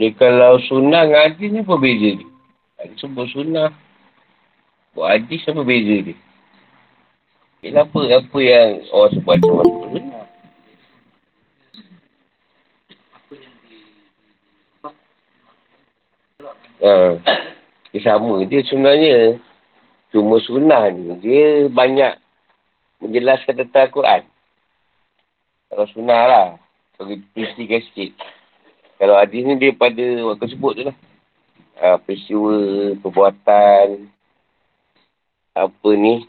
Dia kalau sunnah dengan hadis ni apa beza dia? Ada sebut sunnah. Buat hadis apa beza dia? Kenapa apa yang orang sebut macam mana? Ha. Dia sama. Dia sebenarnya cuma sunnah ni. Dia banyak menjelaskan tentang Al-Quran. Kalau sunnah lah. Kalau peristiwa sikit. Kalau hadis ni dia pada waktu sebut tu lah. Ha, peristiwa, perbuatan, apa ni,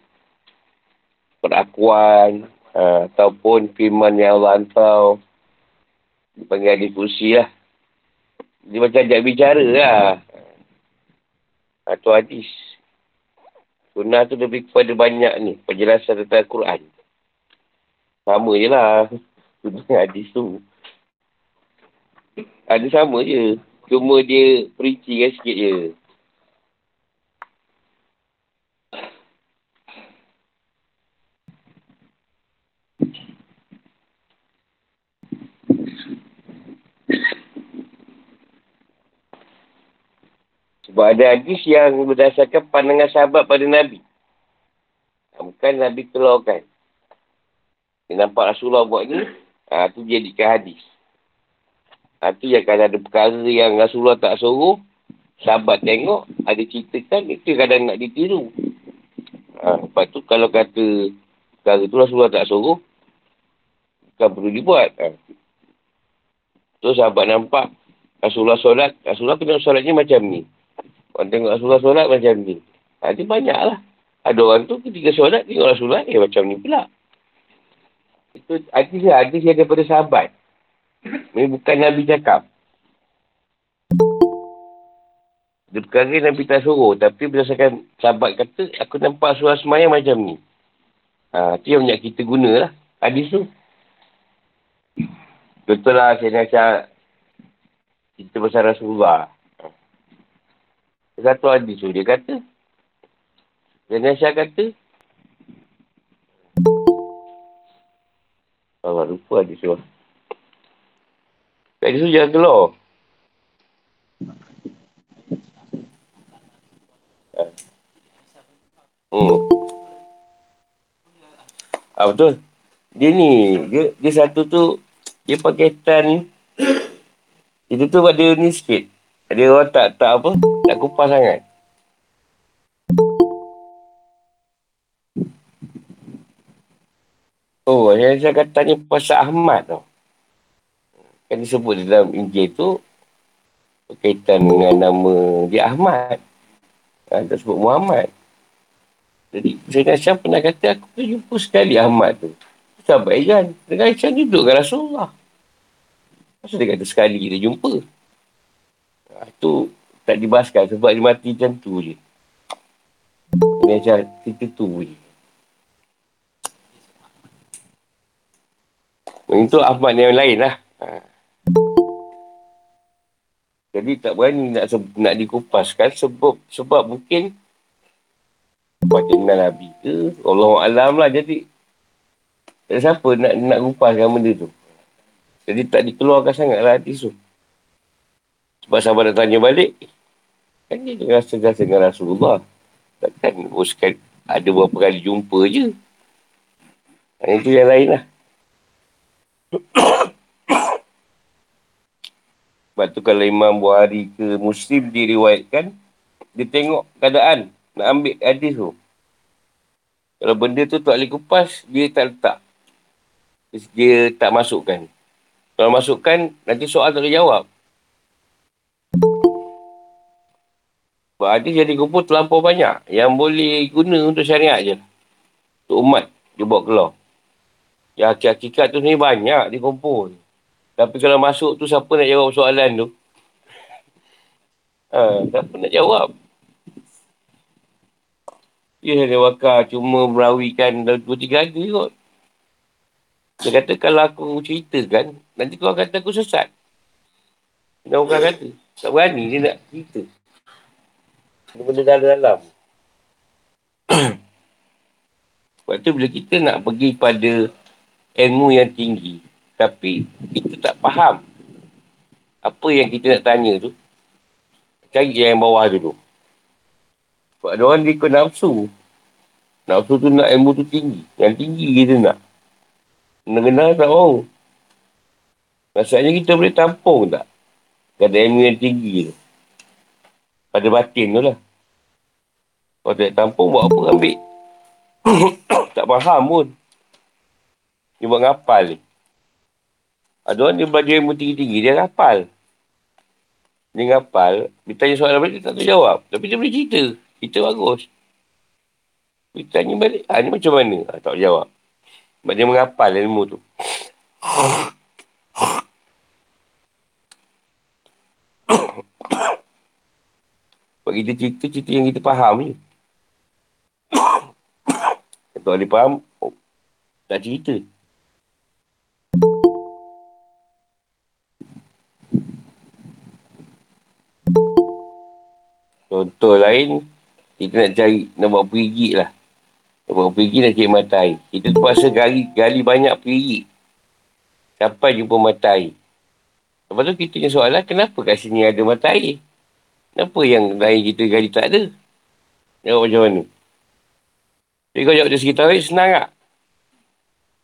perakuan, ha, ataupun firman yang Allah hantar. Dipanggil hadis kursi lah. Dia macam ajak bicara lah. Atau hadis. Sunnah tu lebih kepada banyak ni. Penjelasan tentang Al-Quran. Sama je lah. Sunnah hadis tu. Ada sama je. Cuma dia perinci kan sikit je. Sebab ada hadis yang berdasarkan pandangan sahabat pada Nabi. Bukan Nabi keluarkan. Dia nampak Rasulullah buat ni, ha, tu jadikan hadis. Ha, tu yang kalau ada perkara yang Rasulullah tak suruh, sahabat tengok, ada ceritakan, itu kadang nak ditiru. Ha, lepas tu kalau kata perkara tu Rasulullah tak suruh, bukan perlu dibuat. Ha. Tu sahabat nampak Rasulullah solat, Rasulullah kena solatnya macam ni. Orang tengok Rasulullah solat macam ni. Ha, dia banyak lah. Ada orang tu ketika solat tengok Rasulullah, eh macam ni pula. Itu hadis yang daripada sahabat. Ini bukan Nabi cakap. Dia perkara Nabi tak suruh. Tapi berdasarkan sahabat kata, aku nampak surah semayang macam ni. Ha, itu yang banyak kita guna lah. Hadis tu. Betul lah saya nak cakap kita pasal Rasulullah. Satu hadis tu dia kata. Dan Aisyah kata. Allah lupa hadis tu. Hadis tu jangan keluar. Hmm. Ah betul. Dia ni, dia, dia satu tu, dia pakai tan. Itu tu ada ni sikit. Dia orang tak, tak apa, tak kupas sangat. Oh, saya kata tanya pasal Ahmad tu. Kan disebut dalam Injil tu, berkaitan dengan nama dia Ahmad. Ha, tak sebut Muhammad. Jadi, saya Syam pernah kata, aku tu jumpa sekali Ahmad tu. Sahabat Iran. Dengan Aisyah duduk dengan Rasulullah. Masa dia kata sekali kita jumpa. Itu tak dibahaskan sebab dia mati macam tu je. Ini macam cerita tu je. Itu Ahmad yang lain lah. Ha. Jadi tak berani nak nak dikupaskan sebab sebab mungkin baca Nabi ke Allah Alam lah jadi tak siapa nak nak kupaskan benda tu. Jadi tak dikeluarkan sangat lah hadis tu. Sebab sahabat nak tanya balik. Kan dia dengan rasa-rasa dengan Rasulullah. Takkan oh, sekali, ada beberapa kali jumpa je. Yang itu yang lain lah. Sebab tu kalau Imam Buhari ke Muslim diriwayatkan, dia tengok keadaan nak ambil hadis tu. Kalau benda tu tak boleh kupas, dia tak letak. Dia tak masukkan. Kalau masukkan, nanti soal tak boleh jawab. Sebab hadis yang dikumpul terlampau banyak. Yang boleh guna untuk syariat je. Untuk umat. Dia buat keluar. Yang hakikat tu ni banyak dikumpul. Tapi kalau masuk tu siapa nak jawab soalan tu? Ha, siapa nak jawab? Dia ada wakar cuma merawikan dua tiga hari kot. Dia kata kalau aku ceritakan, nanti kau kata aku sesat. Dia orang kata. Tak berani dia nak cerita. Benda dalam-dalam. Tu bila kita nak pergi pada ilmu yang tinggi, tapi kita tak faham Apa yang kita nak tanya tu, cari yang bawah dulu. Sebab ada orang dia ikut nafsu. Nafsu tu nak ilmu tu tinggi. Yang tinggi kita nak. Kena-kena tak mau. Masalahnya kita boleh tampung tak? Kata ilmu yang tinggi tu. Pada batin tu lah. Kalau tak tampung, buat apa ambil? tak faham pun. Dia buat ngapal ni. Ada orang dia belajar ilmu tinggi-tinggi, dia ngapal. Dia ngapal, dia tanya soalan balik, dia tak tahu jawab. Tapi dia boleh cerita. Cerita bagus. Dia tanya balik, ha, ni macam mana? Ha, tak jawab. Sebab dia mengapal ilmu tu. Sebab kita cerita, cerita yang kita faham je. Kalau dia faham, oh, tak cerita. Contoh lain, kita nak cari, nak buat perigi lah. Nak buat perigi nak cari matai. Kita terpaksa gali, gali banyak perigi. Sampai jumpa matai. Lepas tu kita punya soalan, kenapa kat sini ada matai? Kenapa yang lain kita gali tak ada? Jawab macam mana? Jadi kau jawab dari segi tawhid, senang tak?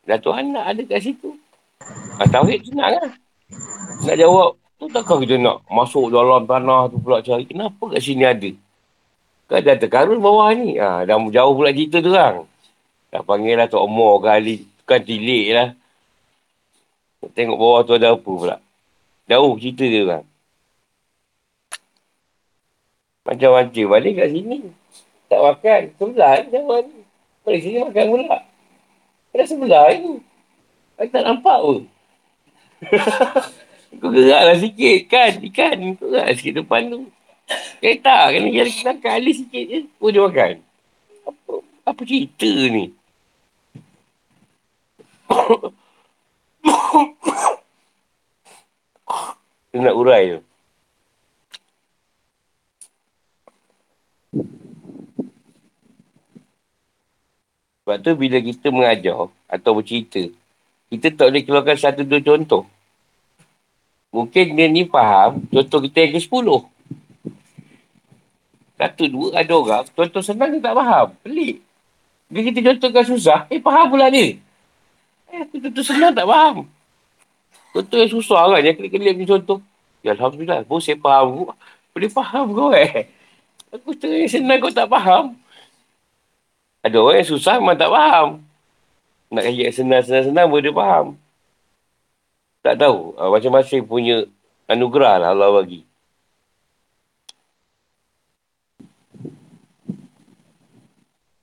Dah Tuhan nak ada kat situ. Ha, tawhid senang lah. Nak jawab, Tu takkan kita nak masuk dalam tanah tu pula cari. Kenapa kat sini ada? Kan dah terkarun bawah ni. Ha, dah jauh pula cerita tu orang. Dah panggil lah Tok Omor kali. Kan tilik lah. Tengok bawah tu ada apa pula. Jauh cerita dia orang. Macam-macam. Balik kat sini. Tak makan. Sebelah ni jawab ni. Balik sini makan pula. Dah sebelah ni. Aku tak nampak pun. Kau geraklah sikit kan ikan. Kau gerak sikit depan tu. Kereta kena jalan belakang. Alis sikit je. Pun dia makan. Apa, apa cerita ni? Nak urai tu. Sebab tu bila kita mengajar atau bercerita, kita tak boleh keluarkan satu dua contoh. Mungkin dia ni faham, contoh kita yang ke-10. Satu, dua, ada orang, contoh senang dia tak faham. Pelik. Bila kita contohkan susah, eh faham pula dia. Eh, contoh senang tak faham. Contoh yang susah kan, yang kelip-kelip ni contoh. Ya Alhamdulillah, bos saya faham. Boleh faham kau eh. Aku yang senang kau tak faham. Ada orang yang susah memang tak faham. Nak kaya senang-senang-senang boleh faham. Tak tahu. Uh, masing-masing punya anugerah lah Allah bagi.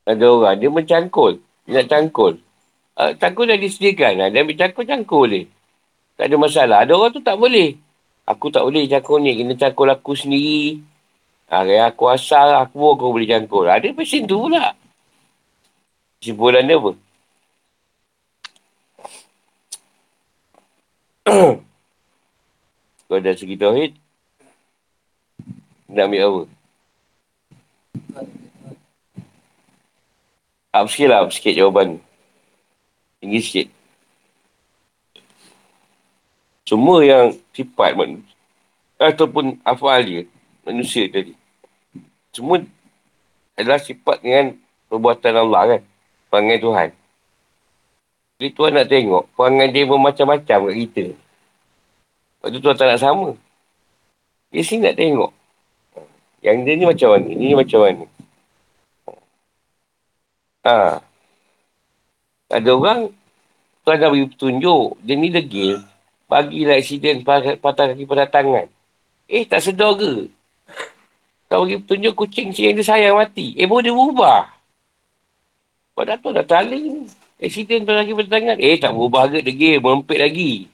Ada orang, dia mencangkul. Dia nak cangkul. Uh, cangkul dah disediakan. Uh, dia ambil cangkul, cangkul boleh. Tak ada masalah. Ada orang tu tak boleh. Aku tak boleh cangkul ni. Kena cangkul aku sendiri. Ha, aku asal, aku pun aku boleh cangkul. Ada mesin tu pula. Kesimpulan dia apa? Kalau dari segi Tauhid, nak ambil apa? Up sikit lah, up sikit jawapan. Tinggi sikit. Semua yang sifat manusia, ataupun afal dia, manusia tadi. Semua adalah sifat dengan perbuatan Allah kan. Panggil Tuhan. Jadi Tuhan nak tengok perangai dia bermacam-macam kat kita. Lepas tu Tuhan tak nak sama. Dia sini nak tengok. Yang dia ni macam mana? Ini macam mana? Ha. Ada orang Tuhan dah beri petunjuk. Dia ni degil. Bagilah aksiden patah kaki pada tangan. Eh tak sedar ke? Kau bagi petunjuk kucing yang dia sayang mati. Eh boleh berubah. Pada tu dah taling. Accident tu lagi bertangan. Eh, tak berubah ke degil. Merempit lagi.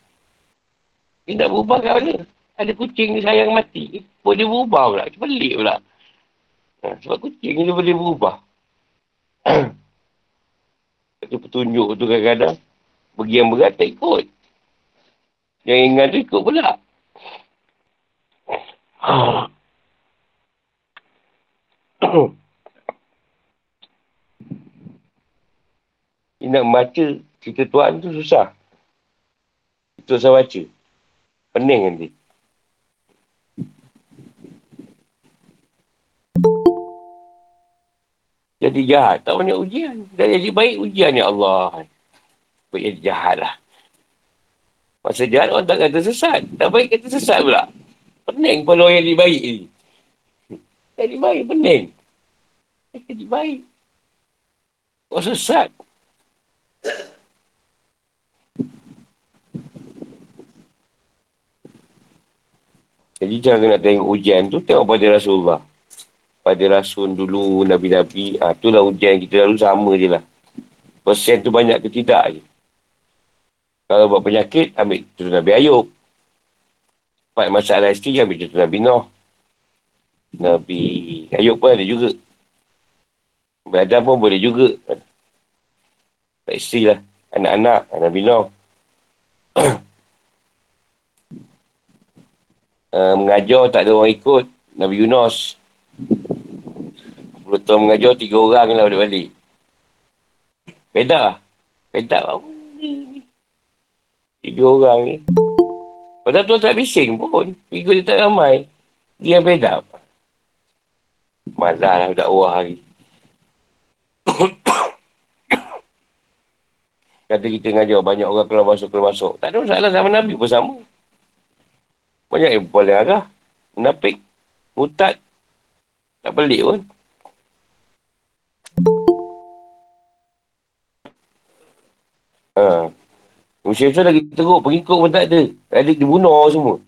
Dia tak berubah kat mana? Ada kucing ni sayang mati. Eh, boleh berubah pula. Pelik pula. Ha, sebab kucing ni boleh berubah. Itu petunjuk tu kadang-kadang. Pergi yang berat tak ikut. Yang ingat tu ikut pula. Dia nak baca cerita Tuhan tu susah. Itu saya baca. Pening nanti. Jadi jahat. Tak banyak ujian. Dan jadi baik ujian ya Allah. Baik jadi jahat lah. Masa jahat orang tak kata sesat. Tak baik kata sesat pula. Pening kepala orang jadi baik ni. Jadi baik pening. Jadi baik. Kau sesat. Jadi jangan nak tengok ujian tu, tengok pada Rasulullah. Pada Rasul dulu, Nabi-Nabi, ha, itulah ujian kita lalu sama je lah. Persen tu banyak ke tidak je. Kalau buat penyakit, ambil tu Nabi Ayub. Empat masalah isteri, ambil tu Nabi Noh. Nabi Ayub pun ada juga. Nabi pun boleh juga. Tak isteri lah. Anak-anak, Nabi Noh. uh, mengajar tak ada orang ikut. Nabi Yunus. 10 tahun mengajar, tiga orang lah balik-balik. Beda. Beda ni? Tiga orang ni. Padahal tuan tak bising pun. Ikut dia tak ramai. Dia yang beda. Malah lah dakwah hari. Kata kita ngajar banyak orang keluar masuk keluar masuk. Tak ada masalah sama Nabi pun sama. Banyak yang boleh arah. Menapik. Mutat. Tak pelik pun. Ha. Musyrik tu lagi teruk. Pengikut pun tak ada. Adik dibunuh semua.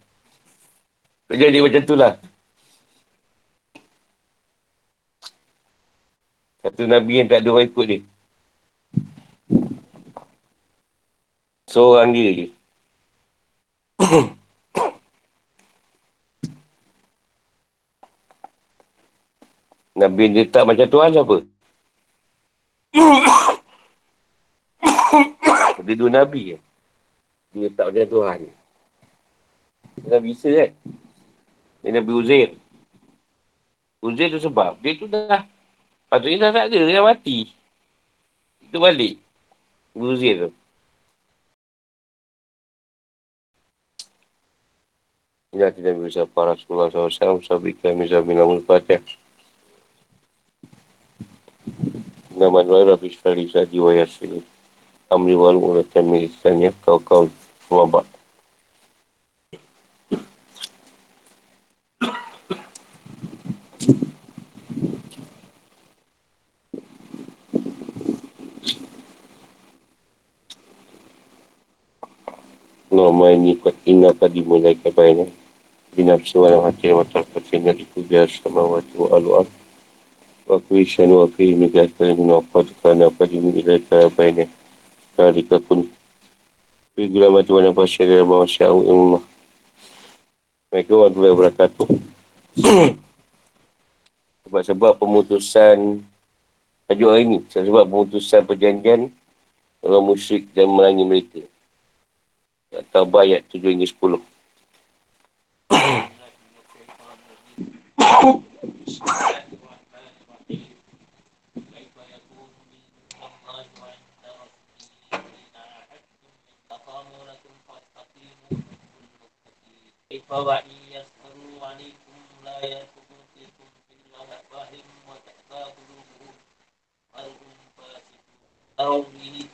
Jadi macam tu lah. Satu Nabi yang tak ada orang ikut dia. Seorang dia je. Nabi yang letak macam Tuhan siapa? Dia dua Nabi je. Dia letak macam Tuhan. Dia Nabi Isa kan? Dia Nabi Uzair. Uzair tu sebab dia tu dah patutnya dah tak ada. Dia dah mati. Itu balik. Uzair tu. Ya, tidak bisa para Rasulullah SAW. Sabiqah Mizamin Amul Fatih. Nama Nuai Rabbi Syari Sadi wa Yasini. Amri wal mulatan milisannya kau kau wabak. Nama ini inna tadi mulai kebayanya. Binafsu wa hati tarfatin yang dikubiar sama wa tu'alu'ah. وكويشا وفيه مجاهدا وقد كان قدم إليك بين ذلك كن في قلامة ونفس ما شاء الله Assalamualaikum warahmatullahi wabarakatuh. sebab-sebab pemutusan tajuk hari ini. Sebab pemutusan perjanjian orang musyrik dan melangi mereka. Atau ayat 7 hingga 10. فوإن يسألوا عليكم لا يكفروا فيكم إلا أفواههم وتأبى قلوبهم وهم فاسقون أو به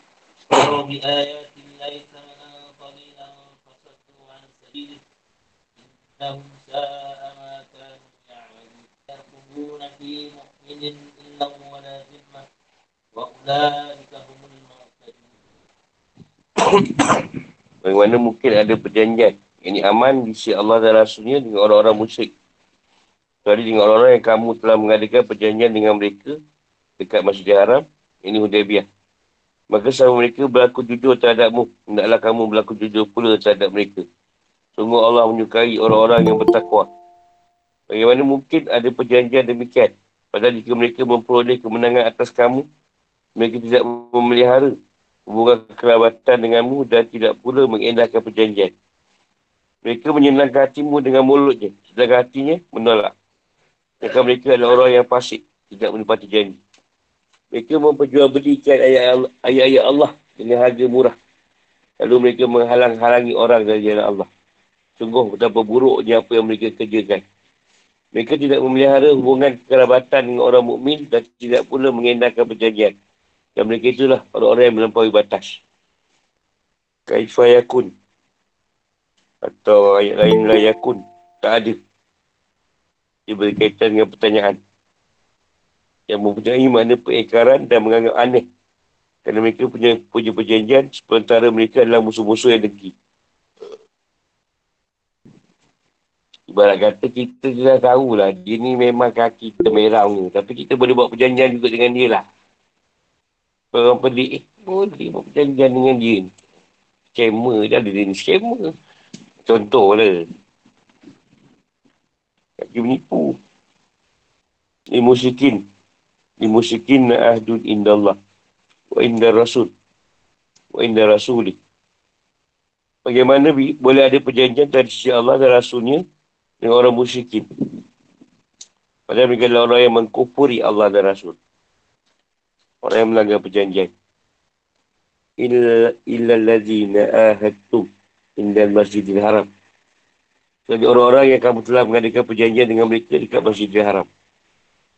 أو بآيات الله ثمنا قليلا فصدوا عن سبيله إنهم ساء ما كانوا يعملون يرقبون في مؤمن إلا ولا ذمة وأولئك هم المعتدون Bagaimana mungkin ada perjanjian Ini aman di sisi Allah dan Rasulnya dengan orang-orang musyrik. Kecuali dengan orang-orang yang kamu telah mengadakan perjanjian dengan mereka dekat Masjidil Haram. Ini Hudaybiyah. Maka sama mereka berlaku jujur terhadapmu. Hendaklah kamu berlaku jujur pula terhadap mereka. Sungguh Allah menyukai orang-orang yang bertakwa. Bagaimana mungkin ada perjanjian demikian? Padahal jika mereka memperoleh kemenangan atas kamu, mereka tidak memelihara hubungan kerabatan denganmu dan tidak pula mengendahkan perjanjian. Mereka menyenangkan hatimu dengan mulutnya. Sedangkan hatinya menolak. Mereka mereka adalah orang yang fasik. Tidak menepati janji. Mereka memperjualbelikan ayat-ayat Allah dengan harga murah. Lalu mereka menghalang-halangi orang dari jalan Allah. Sungguh betapa buruknya apa yang mereka kerjakan. Mereka tidak memelihara hubungan kerabatan dengan orang mukmin dan tidak pula mengendahkan perjanjian. Dan mereka itulah orang-orang yang melampaui batas. Kaifayakun. Atau ayat lain lah yakun. Tak ada. Dia berkaitan dengan pertanyaan. Yang mempunyai makna pengekaran dan menganggap aneh. Kerana mereka punya, punya perjanjian sementara mereka adalah musuh-musuh yang dengki. Ibarat kata kita dah tahulah dia ni memang kaki kita merah ni. Tapi kita boleh buat perjanjian juga dengan dia lah. Orang pelik, eh boleh buat perjanjian dengan dia ni. Scammer dah ada dia ni scammer. Contoh lah. Kaki menipu. Ni musikin. Ni musikin na ahdun inda Allah. Wa inda rasul. Wa inda rasuli. Bagaimana boleh ada perjanjian dari sisi Allah dan Rasulnya dengan orang musyrikin. Padahal mereka adalah orang yang mengkufuri Allah dan Rasul. Orang yang melanggar perjanjian. Illa, illa lazina ahadtum indal masjidil haram. Jadi orang-orang yang kamu telah mengadakan perjanjian dengan mereka dekat masjidil haram.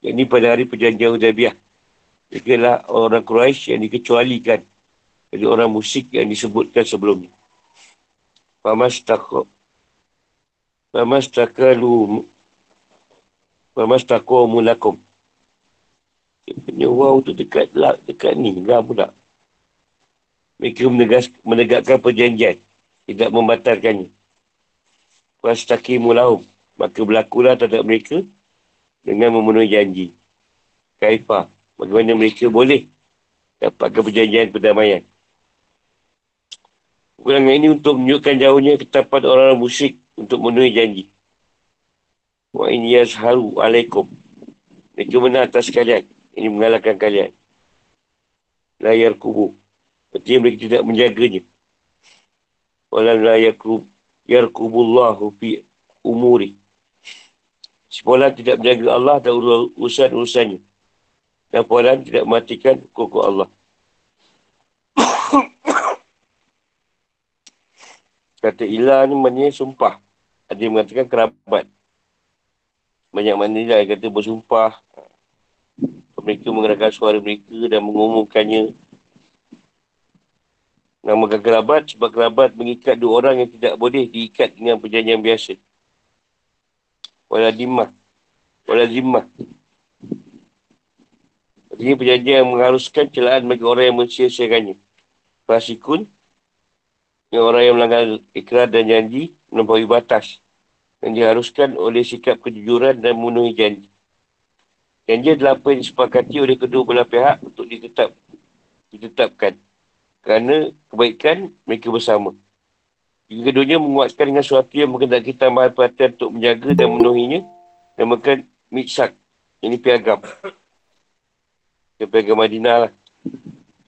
Yang ini pada hari perjanjian Udabiah. Mereka adalah orang Quraisy yang dikecualikan dari orang musyrik yang disebutkan sebelumnya. Famas takut Famastakalu Famastakalu mulakum Dia punya wow tu dekat lah, dekat ni lah pula. Mereka menegas, menegakkan perjanjian. Tidak membatalkannya. Fastakimu lahum. Maka berlakulah terhadap mereka dengan memenuhi janji. Kaifah. Bagaimana mereka boleh dapatkan perjanjian perdamaian. Ukuran ini untuk menunjukkan jauhnya ketapan orang-orang musyrik untuk memenuhi janji. Wa in yazharu alaikum. Mereka menang atas kalian. Ini mengalahkan kalian. Layar kubu. Berarti mereka tidak menjaganya. Walau layar kubu. Yarkubullahu fi umuri. Sepolah tidak menjaga Allah dan urusan-urusannya. Dan Puan tidak matikan kukuh Allah. Kata ilah ni maknanya sumpah. Ada yang mengatakan kerabat. Banyak mana lah yang kata bersumpah. Mereka mengerahkan suara mereka dan mengumumkannya. Namakan kerabat sebab kerabat mengikat dua orang yang tidak boleh diikat dengan perjanjian biasa. Waladimah. Waladimah. Artinya perjanjian yang mengharuskan celaan bagi orang yang mensia-siakannya. Fasikun. Yang orang yang melanggar ikrar dan janji melampaui batas yang diharuskan oleh sikap kejujuran dan memenuhi janji. Janji adalah apa yang disepakati oleh kedua belah pihak untuk ditetap, ditetapkan kerana kebaikan mereka bersama. Jika keduanya menguatkan dengan sesuatu yang mengendaki tambahan perhatian untuk menjaga dan memenuhinya, namakan mitsak. Ini piagam. Piagam Madinah lah.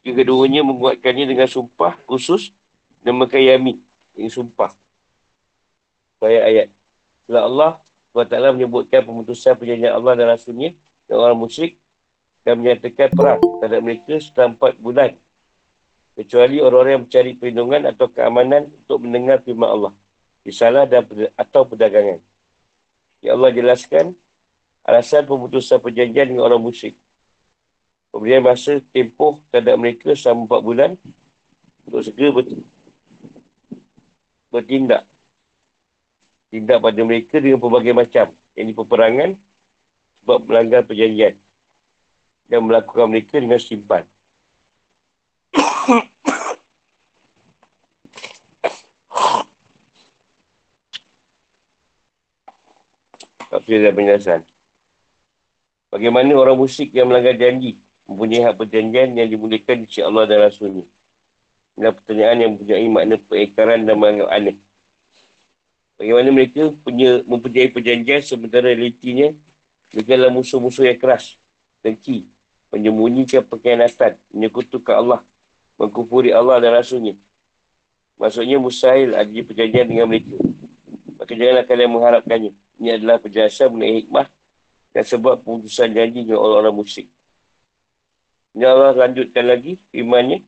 Jika keduanya menguatkannya dengan sumpah khusus, namakan yamin. Ini sumpah ayat-ayat. Setelah Allah SWT menyebutkan pemutusan perjanjian Allah dan Rasulnya dan orang musyrik dan menyatakan perang terhadap mereka setelah empat bulan. Kecuali orang-orang yang mencari perlindungan atau keamanan untuk mendengar firman Allah. Risalah dan atau perdagangan. Ya Allah jelaskan alasan pemutusan perjanjian dengan orang musyrik. Pemberian masa tempoh terhadap mereka selama empat bulan untuk segera bertindak tindak pada mereka dengan pelbagai macam. Yang ini peperangan sebab melanggar perjanjian. Dan melakukan mereka dengan simpan. Tapi ada penjelasan. Bagaimana orang musyrik yang melanggar janji mempunyai hak perjanjian yang dimulakan di Allah dan Rasulnya. Ini pertanyaan yang mempunyai makna pengekaran dan menganggap aneh. Bagaimana mereka punya mempunyai perjanjian sementara realitinya mereka adalah musuh-musuh yang keras, dengki, menyembunyikan pengkhianatan, menyekutukan Allah, mengkufuri Allah dan Rasulnya. Maksudnya mustahil ada perjanjian dengan mereka. Maka janganlah kalian mengharapkannya. Ini adalah penjelasan mengenai hikmah dan sebab pemutusan janji dengan orang-orang musyrik. Ini Allah lanjutkan lagi firmannya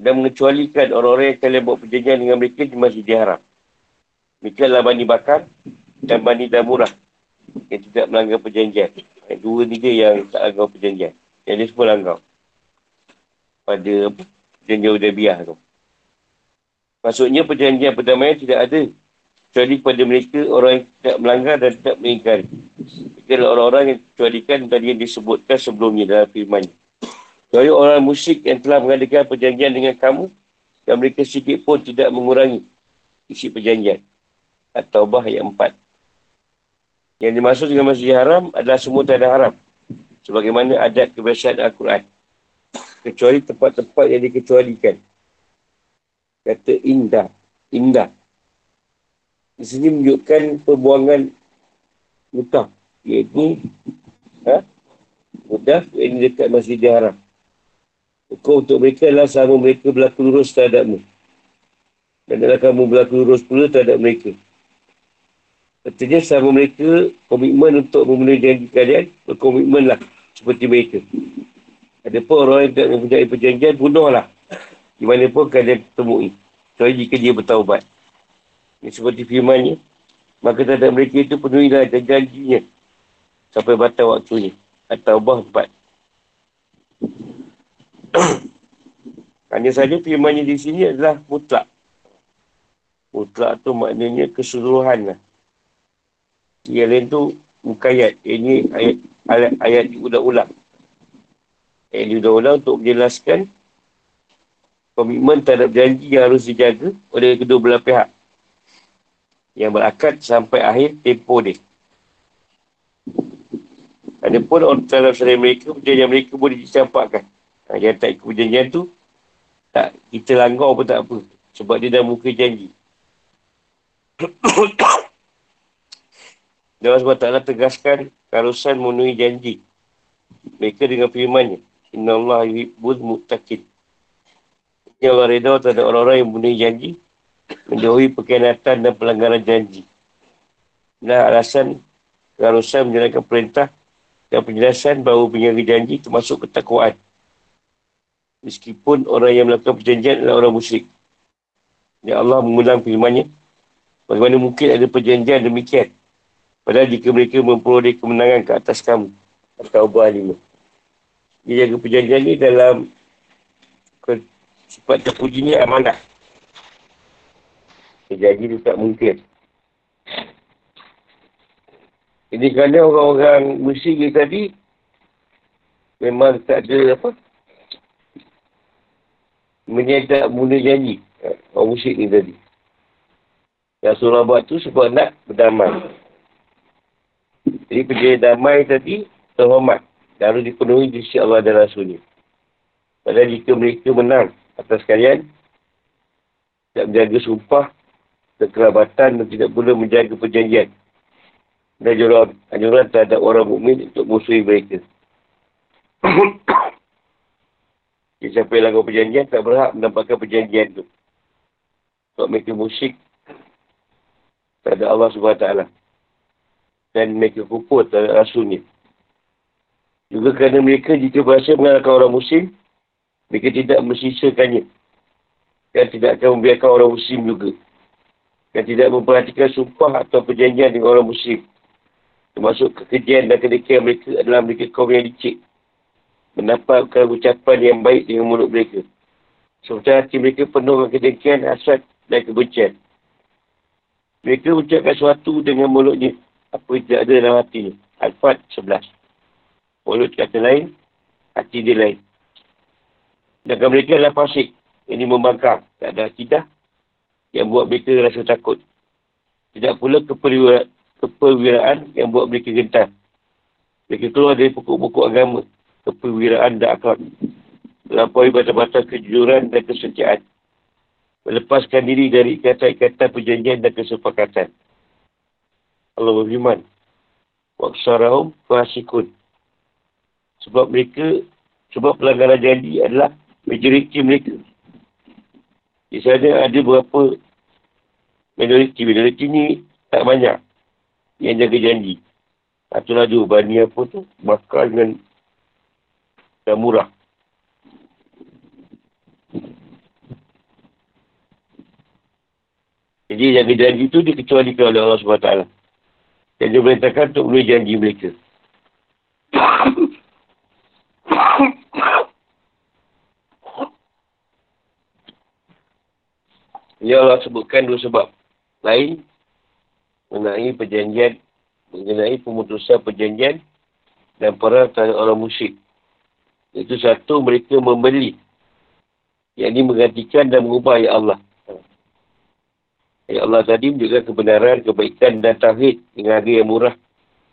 dan mengecualikan orang-orang yang kalian buat perjanjian dengan mereka di masjid haram. Mereka adalah Bani Bakar dan Bani Damurah yang tidak melanggar perjanjian. Dua ni dia yang tak langgar perjanjian. Yang dia semua langgar. Pada perjanjian Udabiah tu. Maksudnya perjanjian perdamaian tidak ada. Kecuali pada mereka orang yang tidak melanggar dan tidak mengingkari. Mereka adalah orang-orang yang kecualikan tadi yang disebutkan sebelumnya dalam firman. Kecuali orang musyrik yang telah mengadakan perjanjian dengan kamu dan mereka sedikit pun tidak mengurangi isi perjanjian. Atau bah yang empat. Yang dimaksud dengan masjid haram adalah semua tanah haram. Sebagaimana adat kebiasaan Al-Quran. Kecuali tempat-tempat yang dikecualikan. Kata indah. Indah. Di sini menunjukkan perbuangan mutah. Iaitu ha? mudah ini dekat masjid haram. Hukum untuk mereka adalah sama mereka berlaku lurus terhadapmu. Dan adalah kamu berlaku lurus pula terhadap mereka. Artinya sama mereka komitmen untuk memenuhi janji kalian, berkomitmen lah seperti mereka. Ada pun orang yang tidak mempunyai perjanjian, bunuhlah. Di mana pun kalian temui. Kecuali jika dia bertaubat. Ini seperti firmannya. Maka terhadap mereka itu penuhilah janjinya. Sampai batal waktunya. Atau bah empat. Hanya saja firmannya di sini adalah mutlak. Mutlak tu maknanya keseluruhan lah. Yang lain tu mukayat. Ini ayat, ayat, ayat diulang-ulang. Ayat diulang-ulang untuk menjelaskan komitmen terhadap janji yang harus dijaga oleh kedua belah pihak. Yang berakad sampai akhir tempoh dia. Ada pun orang terhadap selain mereka, perjanjian mereka boleh dicampakkan. Ha, yang tak ikut perjanjian tu, tak kita langgar pun tak apa. Sebab dia dah muka janji. Dan Allah SWT tegaskan karusan memenuhi janji. Mereka dengan firmannya. Inna Allah yuhibbul muttaqin. Ini Allah reda terhadap orang-orang yang memenuhi janji. Menjauhi perkhianatan dan pelanggaran janji. Nah alasan karusan menjalankan perintah dan penjelasan bahawa penjaga janji termasuk ketakwaan. Meskipun orang yang melakukan perjanjian adalah orang musyrik. Ya Allah mengulang firmannya. Bagaimana mungkin ada perjanjian demikian Padahal jika mereka memperoleh kemenangan ke atas kamu. Atau buah. Dia jaga perjanjian ni dalam sifat terpuji ni amanah. Jadi itu tak mungkin. Jadi kerana orang-orang musyrik ni tadi memang tak ada apa menyedak mula janji orang musyrik ni tadi. Yang surah buat tu sebab nak berdamai. Jadi perjanjian damai tadi terhormat harus dipenuhi di sisi Allah dan Rasulnya. Padahal jika mereka menang atas kalian, tidak menjaga sumpah, kekerabatan dan tidak pula menjaga perjanjian. Dan anjuran, anjuran terhadap orang mukmin untuk musuhi mereka. Jadi siapa yang langgar perjanjian tak berhak mendapatkan perjanjian itu. Sebab mereka musyrik terhadap Allah SWT dan mereka kufur terhadap rasulnya. Juga kerana mereka jika berhasil mengalahkan orang muslim, mereka tidak mensisakannya. Dan tidak akan membiarkan orang muslim juga. Dan tidak memperhatikan sumpah atau perjanjian dengan orang muslim. Termasuk kekejian dan kedekian mereka adalah mereka kaum yang licik. Mendapatkan ucapan yang baik dengan mulut mereka. Sementara hati mereka penuh dengan kedekian, hasad dan kebencian. Mereka ucapkan sesuatu dengan mulutnya apa yang tidak ada dalam hati ni. Al-Fat 11. Mulut kata lain, hati dia lain. Dan mereka adalah fasik. Ini membangkang. Tak ada akidah yang buat mereka rasa takut. Tidak pula keperwiraan, keperwiraan yang buat mereka gentar. Mereka keluar dari pokok-pokok agama. Keperwiraan dan akal. Melampaui batas-batas kejujuran dan kesetiaan. Melepaskan diri dari ikatan-ikatan perjanjian dan kesepakatan. Allah berfirman. Waksarahum fasikun. Sebab mereka, sebab pelanggaran janji adalah majoriti mereka. Di sana ada beberapa minoriti. Minoriti ni tak banyak yang jaga janji. Itulah dia bani apa tu, bakal dengan dan murah. Jadi jaga janji tu dikecualikan oleh Allah SWT. Dan dia memerintahkan untuk memenuhi janji mereka. Ini Allah sebutkan dua sebab. Lain, mengenai perjanjian, mengenai pemutusan perjanjian dan perang terhadap orang musyrik. Itu satu, mereka membeli. Yang ini menggantikan dan mengubah ayat Allah. Ayat Allah tadi menunjukkan kebenaran, kebaikan dan tauhid dengan harga yang murah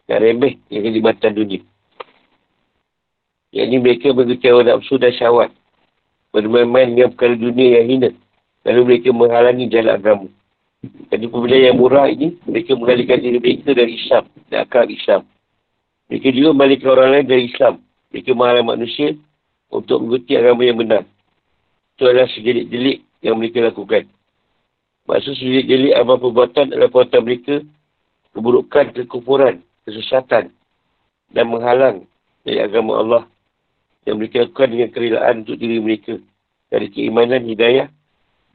dan remeh yang kelimatan dunia. Yang ini mereka berkecewa nafsu dan syawat. Bermain-main dengan perkara dunia yang hina. Lalu mereka menghalangi jalan agama. Jadi pembelian yang murah ini, mereka mengalihkan diri mereka dari Islam. Dan akal Islam. Mereka juga membalikkan orang lain dari Islam. Mereka menghalang manusia untuk mengikuti agama yang benar. Itu adalah sejelik-jelik yang mereka lakukan. Maksud sejelik-jelik amal perbuatan adalah perbuatan mereka keburukan, kekufuran, kesesatan dan menghalang dari agama Allah yang mereka lakukan dengan kerelaan untuk diri mereka dari keimanan, hidayah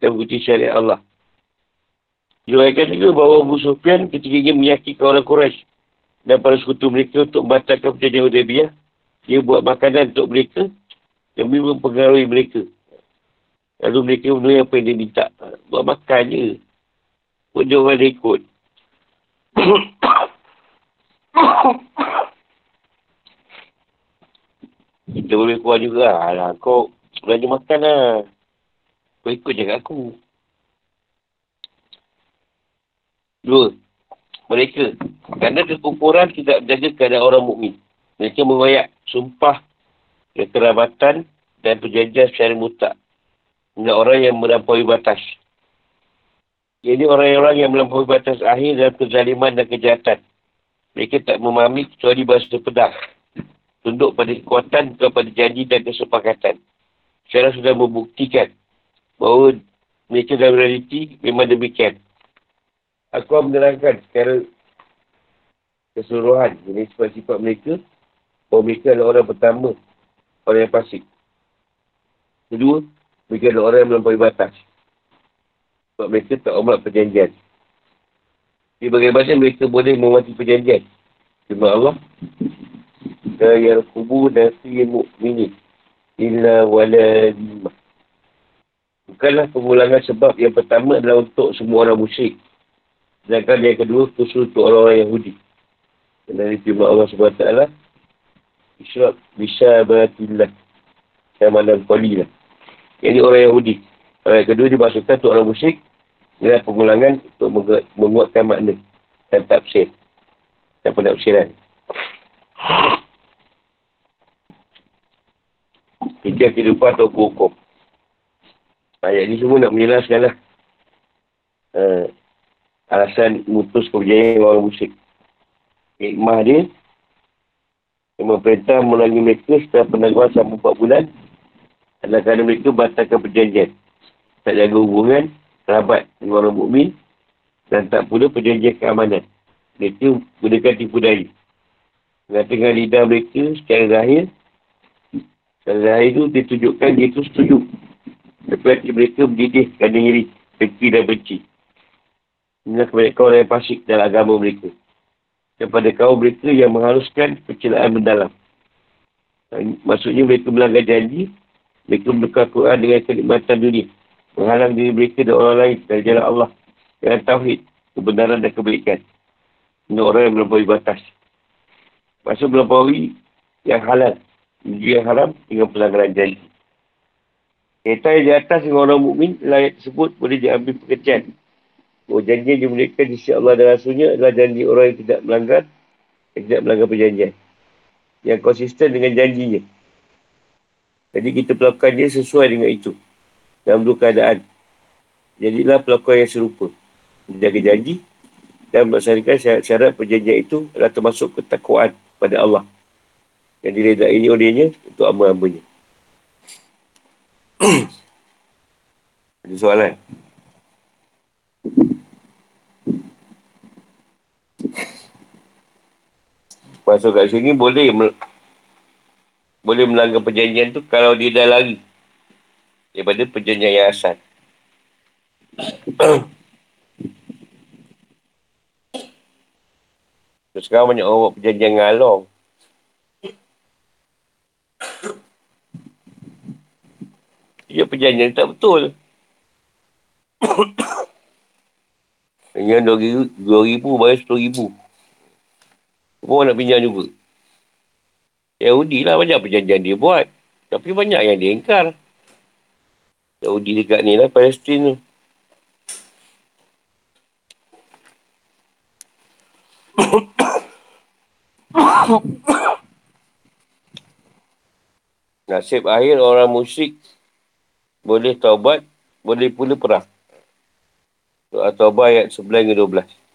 dan mengikuti syariat Allah. Diwaikan juga bahawa Abu Sufyan ketika ingin meyakinkan orang Quraisy dan para sekutu mereka untuk membatalkan perjanjian Hudaybiyah, dia buat makanan untuk mereka demi mempengaruhi mereka. Lalu mereka memenuhi apa yang dia minta. Buat makan je. Pun dia orang ikut. Kita boleh keluar juga. Alah, kau belanja makan lah. Kau ikut je aku. Dua. Mereka. Kerana kekufuran tidak menjaga keadaan orang mukmin. Mereka mengoyak sumpah kekerabatan dan perjanjian secara mutak. Dengan orang yang melampaui batas. Ini orang-orang yang melampaui batas akhir dalam kezaliman dan kejahatan. Mereka tak memahami kecuali bahasa pedang. Tunduk pada kekuatan kepada janji dan kesepakatan. Sekarang sudah membuktikan bahawa mereka dalam realiti memang demikian. Aku akan menerangkan secara keseluruhan jenis sifat-sifat mereka bahawa mereka adalah orang pertama orang yang pasik. Kedua, mereka adalah orang yang melampaui batas. Sebab mereka tak omat perjanjian. Jadi bagaimana mereka boleh memati perjanjian? Cuma Allah. Kaya kubu nasi mu'mini. Illa wala lima. Bukanlah pengulangan sebab yang pertama adalah untuk semua orang musyrik. Sedangkan yang kedua khusus untuk orang-orang Yahudi. Dan dari firman Allah SWT. Isyraq bisa beratillah. Sama dan kualilah. Yang orang Yahudi. Orang yang kedua dimaksudkan untuk orang musyrik. Ia pengulangan untuk menguatkan makna. Dan tafsir. Dan penafsiran. Fikir kehidupan atau hukum. Ayat ni semua nak menjelaskan lah. Uh, alasan mutus perjanjian orang musyrik. Hikmah dia, yang memerintah melalui mereka setelah penangguhan selama 4 bulan adalah kerana mereka batalkan perjanjian. Tak jaga hubungan, kerabat dengan orang mukmin dan tak pula perjanjian keamanan. Mereka gunakan tipu daya. Mengatakan lidah mereka secara zahir, secara zahir itu ditunjukkan dia itu setuju tapi hati mereka mendidih kerana iri, benci dan benci. Inilah kebanyakan orang yang pasik dalam agama mereka. Kepada kaum mereka yang mengharuskan kecilaan mendalam. Maksudnya mereka melanggar janji, mereka menukar Quran dengan kenikmatan dunia. Menghalang diri mereka dan orang lain dari jalan Allah. Dengan tauhid, kebenaran dan kebaikan. Ini orang yang melampaui batas. Maksud melampaui yang halal. Yang haram dengan pelanggaran janji. Kaitan yang di atas dengan orang mukmin ayat tersebut boleh diambil pekerjaan. Bahawa janji yang dimulakan di sisi Allah dan Rasulnya adalah janji orang yang tidak melanggar yang tidak melanggar perjanjian. Yang konsisten dengan janjinya. Jadi kita pelakukan dia sesuai dengan itu. Dalam dua keadaan. Jadilah pelakuan yang serupa. Menjaga janji dan melaksanakan syarat-syarat perjanjian itu adalah termasuk ketakwaan pada Allah. Yang diredai olehnya untuk amal-amalnya. Ada soalan? Masuk kat sini boleh mel- boleh melanggar perjanjian tu kalau dia dah lari daripada perjanjian yang asal. Sekarang banyak orang buat perjanjian ngalong. Ya perjanjian tak betul. Dua ribu bayar sepuluh ribu. Semua nak pinjam juga. Yahudi lah banyak perjanjian dia buat. Tapi banyak yang dia ingkar. Yahudi dekat ni lah, Palestin tu. Nasib akhir orang musyrik boleh taubat, boleh pula perang. Doa taubat ayat 11 ke 12.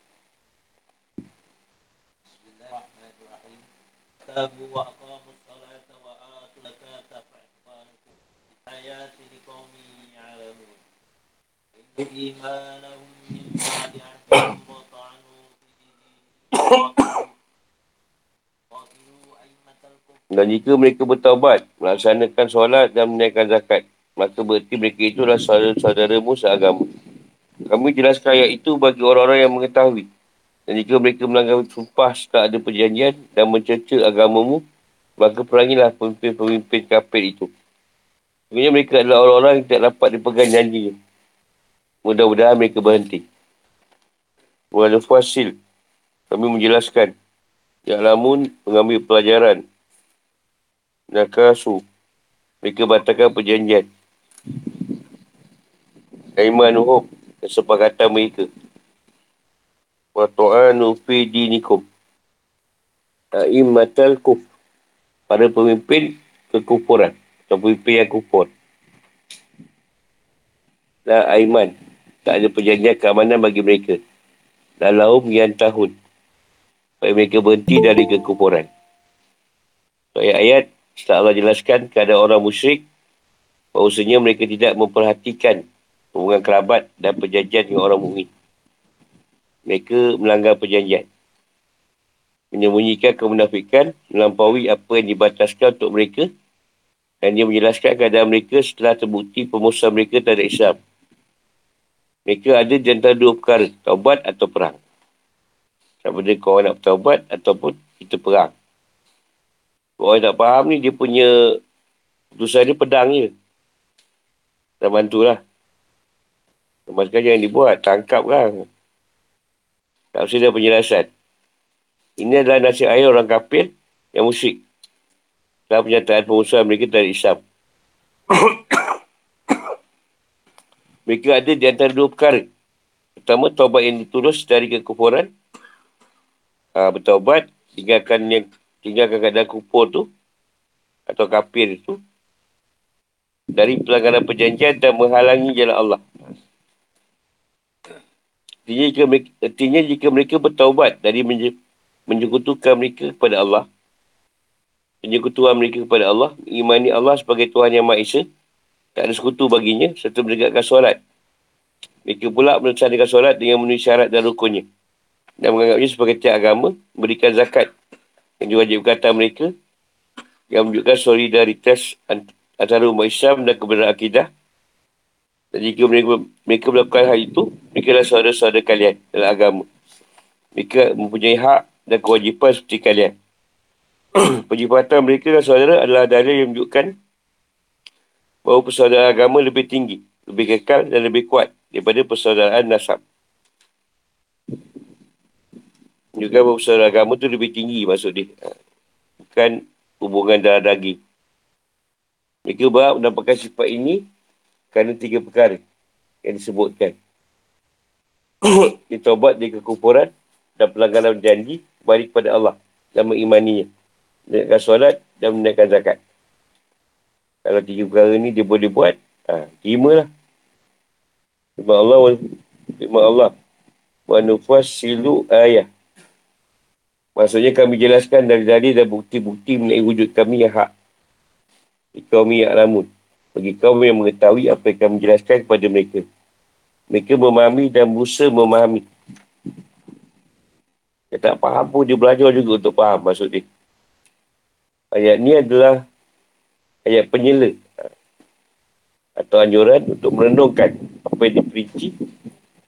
إيمانهم من بعد عهدهم وطعنوا في Dan jika mereka bertaubat, melaksanakan solat dan menaikkan zakat, maka berarti mereka itu adalah saudara-saudaramu seagama. Kami jelaskan ayat itu bagi orang-orang yang mengetahui. Dan jika mereka melanggar sumpah setelah ada perjanjian dan mencerca agamamu, maka perangilah pemimpin-pemimpin kafir itu. Sebenarnya mereka adalah orang-orang yang tidak dapat dipegang janji. Mudah-mudahan mereka berhenti. Walau fasil, kami menjelaskan. Ya lamun mengambil pelajaran Nakasu. Mereka batalkan perjanjian. Aimanuhum. Kesepakatan mereka. Wa tu'anu fi dinikum. Aimatal kuf. Pada pemimpin kekufuran. Atau pemimpin yang kufur. Dan aiman. Tak ada perjanjian keamanan bagi mereka. Dalam yang tahun. Supaya mereka berhenti dari kekufuran. So, ayat-ayat setelah Allah jelaskan kepada orang musyrik, bahawasanya mereka tidak memperhatikan hubungan kerabat dan perjanjian dengan orang mukmin. Mereka melanggar perjanjian. Menyembunyikan kemunafikan, melampaui apa yang dibataskan untuk mereka dan dia menjelaskan keadaan mereka setelah terbukti pemusuhan mereka terhadap Islam. Mereka ada di antara dua perkara, taubat atau perang. Sama ada kau nak taubat ataupun kita perang. Orang tak faham ni, dia punya putusan dia pedang je. Tak bantulah. Lepas sekarang jangan dibuat, tangkap kan. Tak usah ada penjelasan. Ini adalah nasib air orang kafir yang musyrik. Dalam penyataan pengusaha mereka dari Islam. mereka ada di antara dua perkara. Pertama, taubat yang ditulus dari kekufuran. Ha, bertaubat, tinggalkan yang tinggalkan keadaan kupur tu atau kafir tu dari pelanggaran perjanjian dan menghalangi jalan Allah. Artinya jika mereka, artinya jika mereka bertaubat dari menyekutukan mereka kepada Allah, penyekutuan mereka kepada Allah, imani Allah sebagai Tuhan yang Maha Esa, tak ada sekutu baginya, serta menegakkan solat. Mereka pula melaksanakan solat dengan memenuhi syarat dan rukunnya. Dan menganggapnya sebagai tiap agama, memberikan zakat yang diwajibkan atas mereka yang menunjukkan solidaritas antara umat Islam dan kebenaran akidah. Dan jika mereka, mereka melakukan hal itu, mereka adalah saudara-saudara kalian dalam agama. Mereka mempunyai hak dan kewajipan seperti kalian. Penjibatan mereka dan saudara adalah dalil yang menunjukkan bahawa persaudaraan agama lebih tinggi, lebih kekal dan lebih kuat daripada persaudaraan nasab. Juga bahawa persaudaraan agama tu lebih tinggi maksud dia. Ha. Bukan hubungan darah daging. Mereka berhak mendapatkan sifat ini kerana tiga perkara yang disebutkan. Ditobat dari kekufuran dan pelanggaran janji balik kepada Allah dan mengimaninya. Menaikkan solat dan menaikkan zakat. Kalau tiga perkara ni dia boleh buat, ha, lah. Terima Allah. Terima Allah. Wa nufas silu ayah. Maksudnya kami jelaskan dari dalil dan bukti-bukti mengenai wujud kami yang hak. Kami yang ramun. Bagi kaum yang mengetahui apa yang kami jelaskan kepada mereka. Mereka memahami dan berusaha memahami. Dia tak faham pun dia belajar juga untuk faham maksud dia. Ayat ni adalah ayat penyela. Atau anjuran untuk merenungkan apa yang diperinci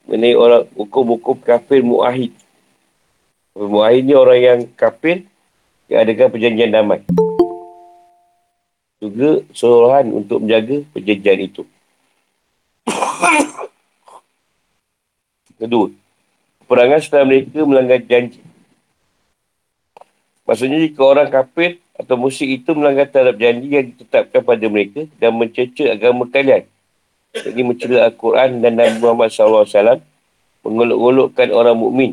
mengenai orang hukum-hukum kafir mu'ahid Akhirnya orang yang kafir yang adakan perjanjian damai. Juga suruhan untuk menjaga perjanjian itu. Kedua, perangan setelah mereka melanggar janji. Maksudnya jika orang kafir atau musyrik itu melanggar terhadap janji yang ditetapkan pada mereka dan mencerca agama kalian. Jadi mencela Al-Quran dan Nabi Muhammad SAW mengolok-olokkan orang mukmin.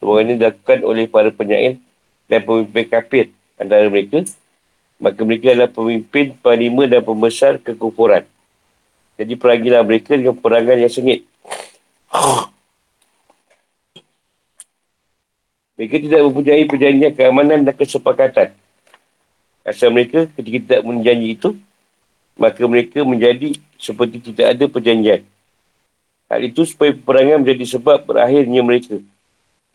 Semua ini dilakukan oleh para penyair dan pemimpin kafir antara mereka. Maka mereka adalah pemimpin, panglima dan pembesar kekufuran. Jadi perangilah mereka dengan perangan yang sengit. Mereka tidak mempunyai perjanjian keamanan dan kesepakatan. Asal mereka ketika tidak menjanji itu, maka mereka menjadi seperti tidak ada perjanjian. Hal itu supaya peperangan menjadi sebab berakhirnya mereka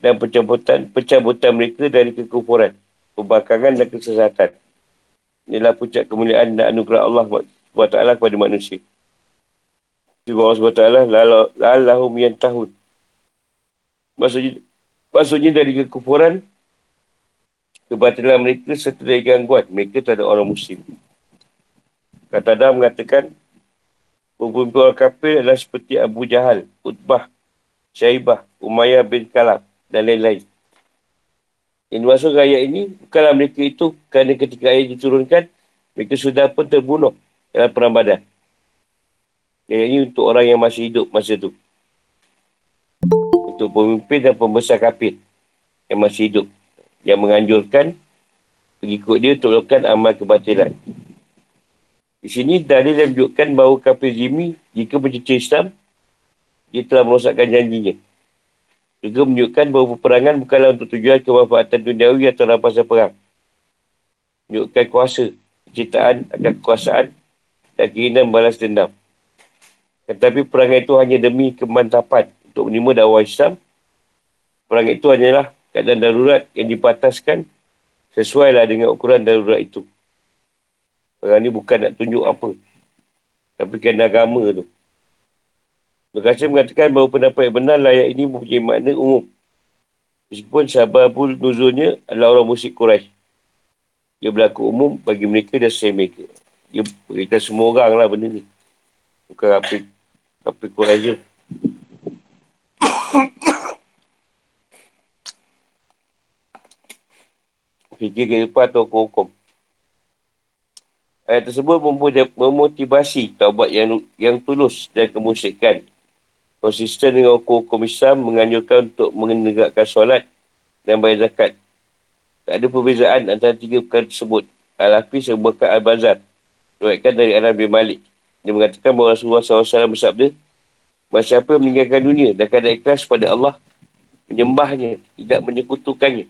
dan pencabutan, pencabutan mereka dari kekufuran, pembangkangan dan kesesatan. Inilah puncak kemuliaan dan anugerah Allah SWT kepada manusia. Juga Allah SWT, lalahum yang. Maksudnya, Maksudnya dari kekufuran, kebatilan mereka serta dari gangguan. Mereka tak ada orang muslim. Kata Adam mengatakan, Pemimpin orang kafir adalah seperti Abu Jahal, Utbah, Syaibah, Umayyah bin Kalab dan lain-lain. Ini masuk ayat ini, bukanlah mereka itu kerana ketika ayat diturunkan, mereka sudah pun terbunuh dalam perang badan. Ayat ini untuk orang yang masih hidup masa itu untuk pemimpin dan pembesar kafir yang masih hidup yang menganjurkan pengikut dia untuk melakukan amal kebatilan. Di sini dalil yang menunjukkan bahawa kafir zimi jika mencerca Islam dia telah merosakkan janjinya. Juga menunjukkan bahawa peperangan bukanlah untuk tujuan kemanfaatan duniawi atau rampasan perang. Menunjukkan kuasa, ciptaan akan kekuasaan dan keinginan balas dendam. Tetapi perangan itu hanya demi kemantapan untuk menerima dakwah Islam, perang itu hanyalah keadaan darurat yang dipataskan sesuailah dengan ukuran darurat itu. Perang ini bukan nak tunjuk apa. Tapi kerana agama tu. Berkasa mengatakan bahawa pendapat yang benar layak ini mempunyai makna umum. Meskipun sababul nuzulnya adalah orang musyrik Quraisy. Dia berlaku umum bagi mereka dan saya mereka. Dia beritahu semua orang lah benda ni. Bukan apa apa Quraisy je. Fikir kehidupan atau hukum. Ayat tersebut memotivasi taubat yang yang tulus dan kemusyrikan. Konsisten dengan hukum-hukum Islam menganjurkan untuk menegakkan solat dan bayar zakat. Tak ada perbezaan antara tiga perkara tersebut. Al-Hafiz Abu Al-Bazar. Ruatkan dari Alam bin Malik. Dia mengatakan bahawa Rasulullah SAW bersabda, Bahawa siapa meninggalkan dunia dan keadaan ikhlas pada Allah, menyembahnya, tidak menyekutukannya,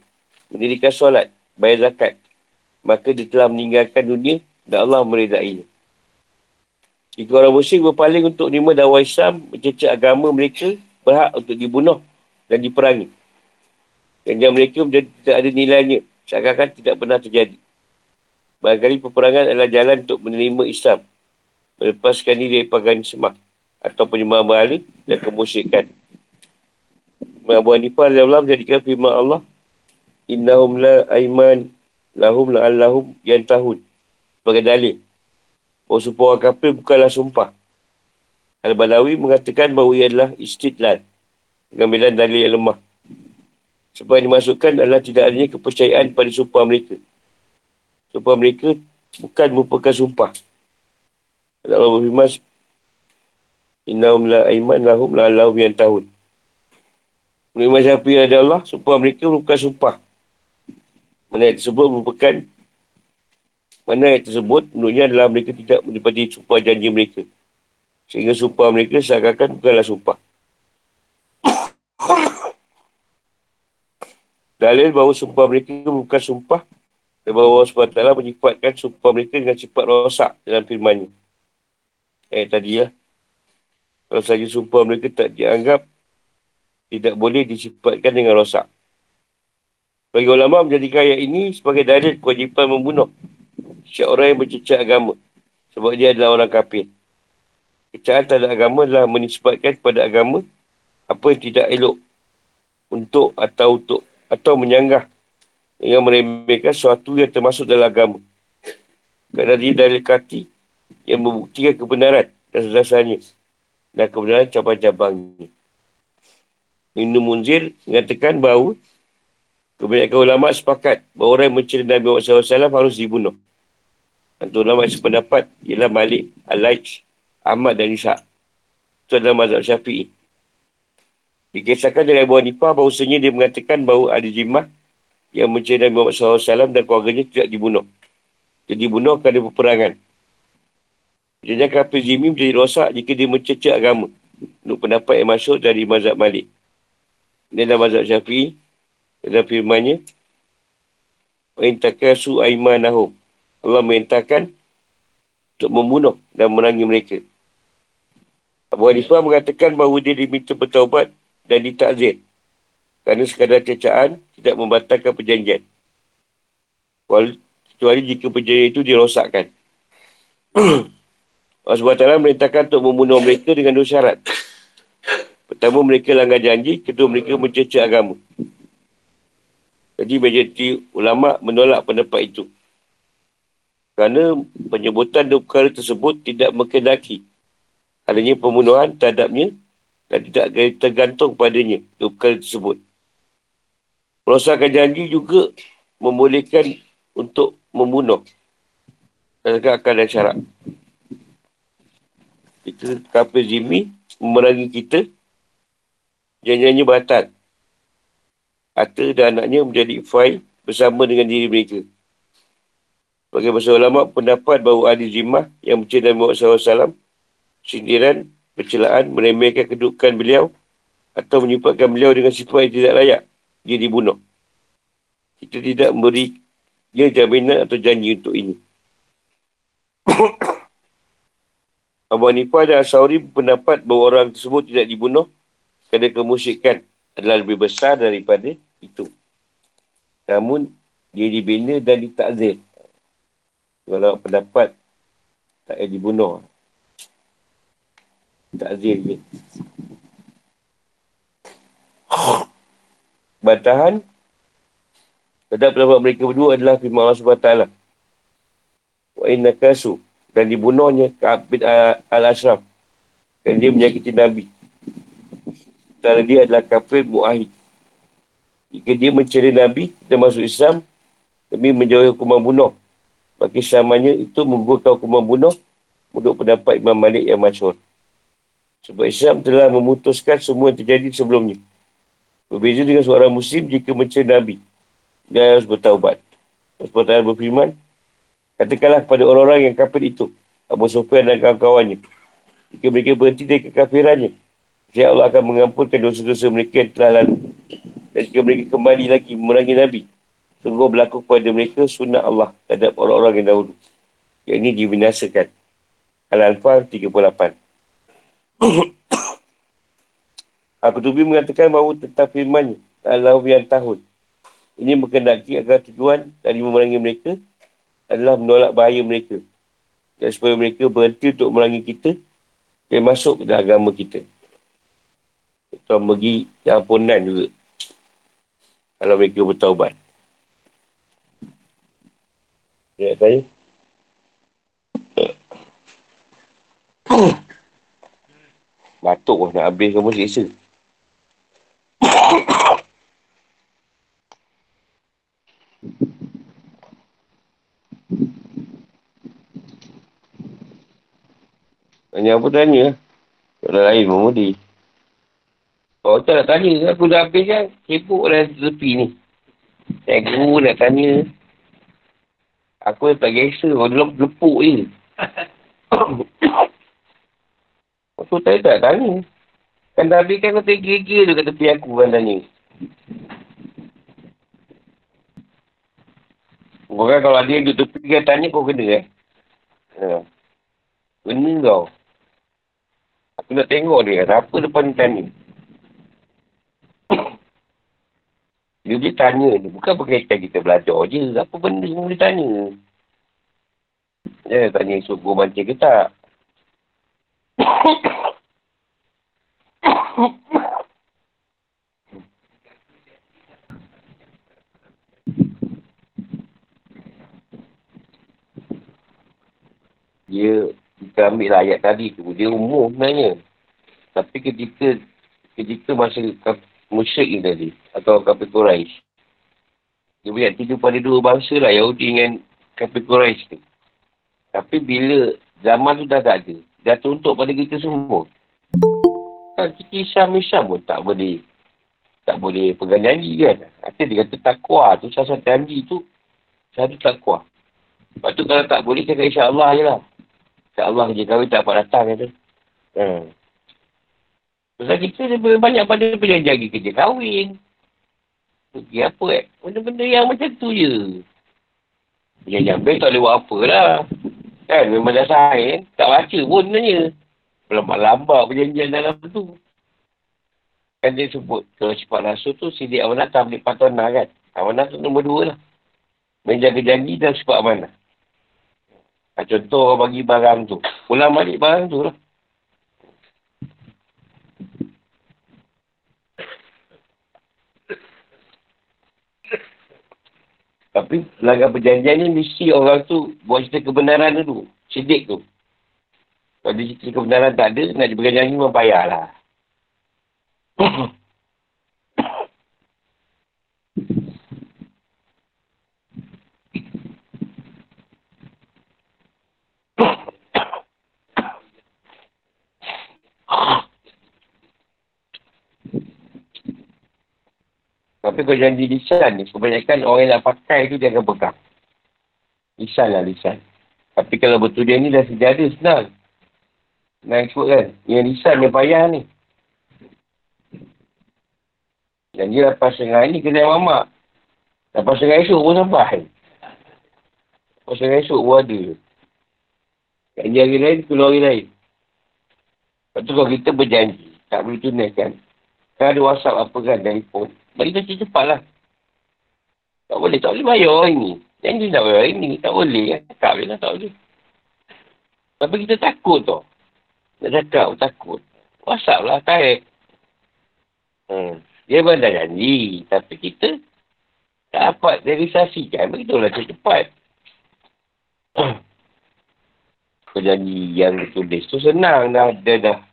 mendirikan solat, bayar zakat, maka dia telah meninggalkan dunia dan Allah meredainya. Jika orang musyrik berpaling untuk lima dakwah Islam, mencecah agama mereka, berhak untuk dibunuh dan diperangi. Dan mereka menjadi tidak ada nilainya, seakan-akan tidak pernah terjadi. Barangkali peperangan adalah jalan untuk menerima Islam, melepaskan diri dari pagan semak atau penyembahan berhala dan kemusyrikan. Abu Hanifah Allah menjadikan firman Allah Innahum la aiman lahum la allahum yang tahun. Sebagai dalil. Bahawa sumpah orang kafir bukanlah sumpah. Al-Balawi mengatakan bahawa ia adalah istidlal. Pengambilan dalil yang lemah. Sebab yang dimasukkan adalah tidak adanya kepercayaan pada sumpah mereka. Sumpah mereka bukan merupakan sumpah. Allah berfirman Innahum la aiman lahum la lahum yang tahun. Menurut Imam Syafi'i ada Allah, sumpah mereka bukan sumpah. Ayat tersebut merupakan mana ayat tersebut menurutnya adalah mereka tidak menepati sumpah janji mereka. Sehingga sumpah mereka seakan-akan bukanlah sumpah. Dalil bahawa sumpah mereka bukan sumpah dan bahawa Allah SWT menyifatkan sumpah mereka dengan sifat rosak dalam firman Ayat tadi ya. Kalau saja sumpah mereka tak dianggap, tidak boleh disifatkan dengan rosak. Bagi ulama menjadikan ayat ini sebagai dalil kewajipan membunuh setiap orang yang bercecah agama. Sebab dia adalah orang kafir. Kecahan terhadap agama adalah menisbatkan kepada agama apa yang tidak elok untuk atau untuk atau menyanggah dengan meremehkan sesuatu yang termasuk dalam agama. Kerana dia dari kati yang membuktikan kebenaran dan dasarnya dan kebenaran cabang-cabangnya. Ibn Munzir mengatakan bahawa kebanyakan ulama sepakat bahawa orang yang mencari Nabi Muhammad SAW harus dibunuh. Untuk ulama yang sependapat ialah Malik, Al-Laij, Ahmad dan Isa. Itu adalah mazhab syafi'i. Dikisahkan dari Abu Hanifah bahawasanya dia mengatakan bahawa ada jimah yang mencari Nabi Muhammad SAW dan keluarganya tidak dibunuh. Jadi dibunuh kerana peperangan. Jadi kafir zimi menjadi rosak jika dia mencecah agama. Untuk pendapat yang masuk dari mazhab Malik. Ini adalah mazhab syafi'i. Dalam firmannya. Wa'intakasu aimanahum. Allah mengintahkan untuk membunuh dan merangi mereka. Abu Hanifah mengatakan bahawa dia diminta bertaubat dan ditakzir. Kerana sekadar cecaan tidak membatalkan perjanjian. Kecuali jika perjanjian itu dirosakkan. Allah SWT merintahkan untuk membunuh mereka dengan dua syarat. Pertama, mereka langgar janji. Kedua, mereka mencecah agama. Jadi, majoriti ulama' menolak pendapat itu. Kerana penyebutan dua perkara tersebut tidak mengendaki adanya pembunuhan terhadapnya dan tidak tergantung padanya perkara tersebut. Merosakkan janji juga membolehkan untuk membunuh. Adakah akan ada syarat? Kita kafir zimi memerangi kita janjinya batal. Harta dan anaknya menjadi fai bersama dengan diri mereka. Bagi bahasa ulama pendapat bahawa ahli zimah yang mencari Nabi Muhammad SAW sindiran percelaan, meremehkan kedudukan beliau atau menyebabkan beliau dengan sifat yang tidak layak, dia dibunuh. Kita tidak memberi dia jaminan atau janji untuk ini. Abu Hanifah dan Asauri berpendapat bahawa orang tersebut tidak dibunuh kerana kemusyikan adalah lebih besar daripada itu. Namun, dia dibina dan ditakzir. Kalau pendapat tak payah dibunuh. Takzir je. Bantahan terhadap pendapat mereka berdua adalah firman Allah SWT. Wa inna kasu dan dibunuhnya Ka'abid al-Ashraf dan dia menyakiti Nabi. Kerana dia adalah kafir mu'ahid. Jika dia mencari Nabi dan masuk Islam demi menjauhi hukuman bunuh. Bagi samanya itu menggugurkan hukuman bunuh untuk pendapat Imam Malik yang masyur. Sebab Islam telah memutuskan semua yang terjadi sebelumnya. Berbeza dengan seorang Muslim jika mencari Nabi. Dia harus bertaubat. Rasulullah berfirman, katakanlah kepada orang-orang yang kafir itu, Abu Sufyan dan kawan-kawannya. Jika mereka berhenti dari kekafirannya, saya Allah akan mengampunkan dosa-dosa mereka yang telah lalu. Dan jika mereka kembali lagi memerangi Nabi, sungguh berlaku kepada mereka sunnah Allah terhadap orang-orang yang dahulu. Yang ini dibinasakan. Al-Anfal 38. Al-Qutubi mengatakan bahawa tentang firmannya Allah yang tahun. Ini berkendaki agar tujuan dari memerangi mereka adalah menolak bahaya mereka. Dan supaya mereka berhenti untuk memerangi kita dan masuk ke agama kita. Kita bagi ampunan juga. Kalau mereka bertaubat. Ya, saya. Batuk pun nak habis kamu siksa. Tanya apa tanya? Kalau lain memudi. Oh, tak nak tanya. Aku dah habis kan. Sibuk dah tepi ni. Cikgu nak tanya. Aku tak gesa. Kau dulu lepuk je. Aku tak tak tanya. Kan dah habis kan kau tergigil tu kat tepi aku kan tanya. Kau kan kalau ada yang duduk tepi kan tanya kau kena eh. Ha. Kena kau. Aku nak tengok dia. Apa depan ni Dia boleh tanya ni. Bukan berkaitan kita belajar je. Apa benda yang boleh tanya? Dia tanya esok gua mancing ke tak? dia kita ambil lah ayat tadi tu dia umum sebenarnya tapi ketika ketika masa musyrik ni tadi, atau kafir Quraisy dia punya tiga pada dua bangsa lah, Yahudi dengan kafir Quraisy tu. Tapi bila zaman tu dah tak ada, dah tuntut pada kita semua. Kan kita Islam-Islam pun tak boleh tak boleh pegang janji kan. Artinya dia kata takwa tu, satu janji tu, satu takwa. Lepas tu kalau tak boleh, cakap insyaAllah je lah. InsyaAllah je kahwin tak dapat datang kata. Hmm. Sebab kita lebih banyak pada perjanjian lagi kerja kahwin. Pergi apa eh? Benda-benda yang macam tu je. Perjanjian baik tak boleh buat apa lah. Kan memang dah sahih. Tak baca pun sebenarnya. Lambat-lambat perjanjian dalam tu. Kan dia sebut, kalau sifat rasul tu, sidik amanah tak ambil patona kan. Amanah tu nombor dua lah. Menjaga janji dan amanah. Ha, contoh bagi barang tu. Pulang balik barang tu lah. Tapi pelanggan perjanjian ni mesti orang tu buat cerita kebenaran dulu. Sidik tu. Kalau dia cerita kebenaran tak ada, nak diberikan janji memang payahlah. Kau janji lisan ni, kebanyakan orang yang nak pakai tu dia akan pegang. Lisan lah lisan. Tapi kalau betul dia ni dah sejadah senang. Senang ikut kan. Yang lisan dia payah ni. Dan dia lepas setengah ni kena mamak. Lepas setengah esok pun sampai. Lepas setengah esok pun ada. Janji hari lain, keluar hari lain. Lepas tu kalau kita berjanji, tak boleh tunaikan. Kan ada WhatsApp apa kan, telefon. Bagi tu cepat lah. Tak boleh, tak boleh bayar orang ni. Janji nak bayar orang ni, tak boleh kan. Tak boleh lah, tak boleh. Tapi kita takut tau. Nak cakap, takut. WhatsApp lah, tarik. Hmm. Dia pun dah janji. Tapi kita tak dapat realisasikan. Begitulah cepat. Kau janji yang tulis tu senang dah. Dia dah.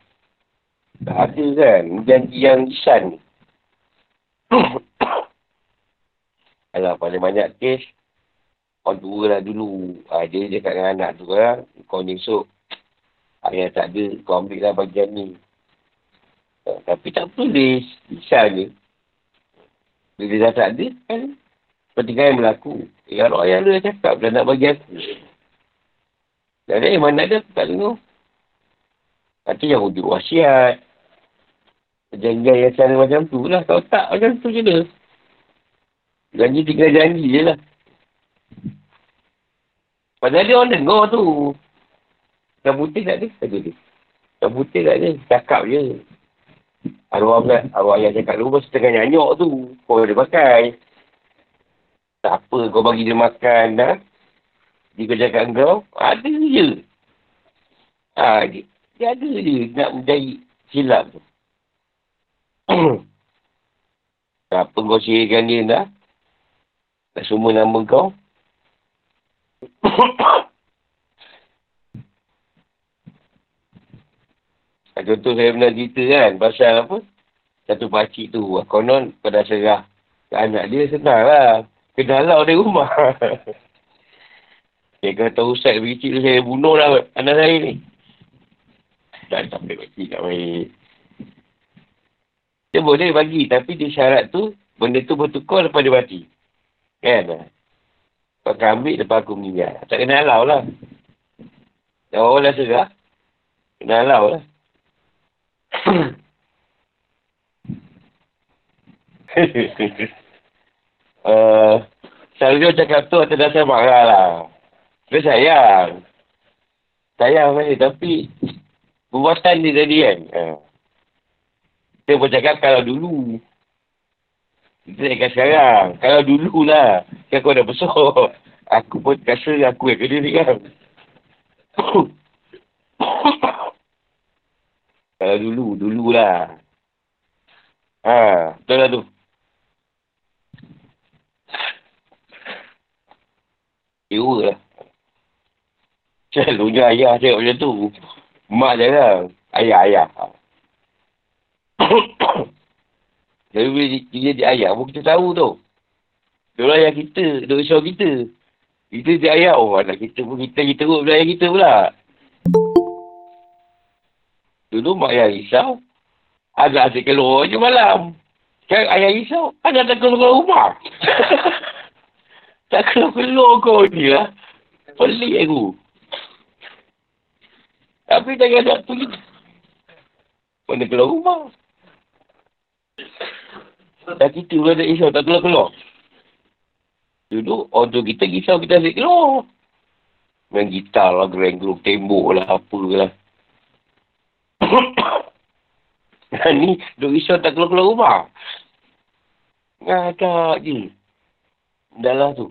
Dah ada kan. Janji yang lisan ni. Alah, paling banyak kes, orang tua lah dulu. Ha, dia cakap dengan anak tu lah, kau ni esok, ayah tak ada, kau ambil lah bagian ni. Ha, tapi tak tulis, bisa je. Bila dah tak ada, kan, pertingkaian berlaku. Eh, kalau ayah dah cakap, dah nak bagi aku. Dan eh, mana ada, tak dengar. Itu yang wujud wasiat. Perjanjian yang cara macam tu lah. Kalau tak, macam tu je dah. Janji tinggal janji je lah. Padahal dia orang dengar tu. Yang putih tak ada, tak ada. Putih tak ada, cakap je. Arwah pula, arwah yang cakap dulu masa tengah nyanyok tu. Kau boleh pakai. Tak apa, kau bagi dia makan dah. Dia kau cakap kau, ada je. Ha, dia, dia ada je nak menjadi silap tu. Apa kau sihirkan dia dah? Tak semua nama kau? Contoh saya pernah cerita kan, pasal apa? Satu pakcik tu, konon pada serah ke anak dia, senang lah. Kena halau dari rumah. dia kata, Ustaz, kecil saya bunuh lah anak saya ni. Tak, tak boleh pakcik, tak boleh. Dia boleh bagi, tapi dia syarat tu, benda tu bertukar lepas dia mati. Kan? Kau akan ambil lepas aku meninggal. Tak kena halau lah. Dah orang dah serah. Kena halau lah. Selalu cakap tu atas dasar marah lah. Dia sayang. Sayang saya tapi perbuatan dia tadi kan. Uh. Kita cakap kalau dulu. Kita cakap sekarang. Kalau dulu lah. Kan kau dah besar. Aku pun rasa aku yang kena ni kan. kalau dulu, dululah. Ha, betul lah tu. Ewa lah. Selalunya ayah tengok macam tu. Mak jarang. Ayah, ayah. Jadi bila dia jadi ayah pun kita tahu tu. Dia ayah kita. Dia risau kita. Kita jadi ayah. Oh anak kita pun kita kita teruk bila ayah kita pula. Dulu mak ayah risau. Ada asyik keluar je malam. Sekarang ayah risau. Ada tak keluar rumah. tak keluar-keluar kau ni lah. Pelik aku. Tapi tak ada pergi. Mana keluar rumah. Dan kita pula tak risau, tak keluar-keluar. Dulu, orang kita risau kita asyik keluar. Main gitar lah, gereng-gerung tembok lah, apa lah. ni, duk risau tak keluar-keluar rumah. Ngadak je. Dah lah tu.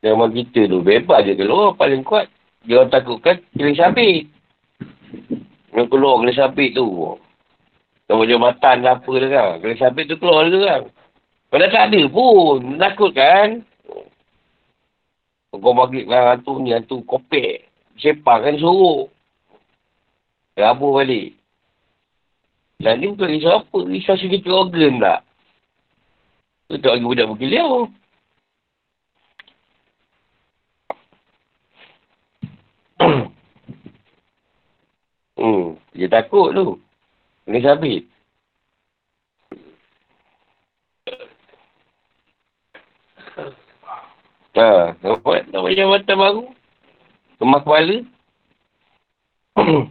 Zaman kita tu, bebas je keluar. Paling kuat, dia orang takutkan, kira sabit. Yang keluar kena sabit tu. Kalau jambatan lah apa tu kan. Kena sabit tu keluar tu kan. Padahal tak ada pun. Takut kan. Kau bagi kan hantu ni, hantu kopek. Sepak kan suruh. Rabu balik. Dan ni bukan risau apa. Risau sedikit organ tak. Tu tak lagi budak berkeliau. Hmm, dia takut tu. Kena sabit. Ha, nampak, nampak jambatan baru. Kemas kepala.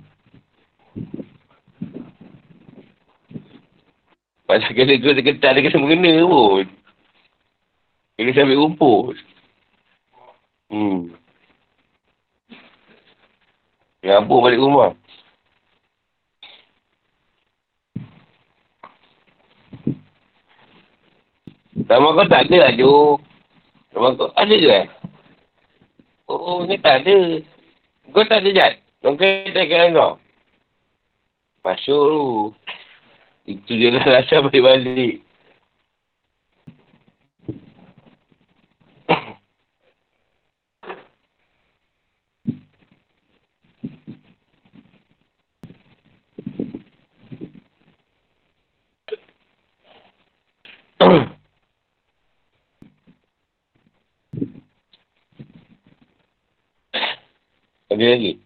Pasal kena tu ketat dia kena mengena pun. Kena sabit rumput. Hmm. Ngabur balik rumah. Sama kau tak ada lah, Jo. Sama kau ada ke eh? Oh, ni tak ada. Kau tak ada? Kau kena tak kira kau? Masuk tu. Itu je lah rasa balik-balik. Ada lagi?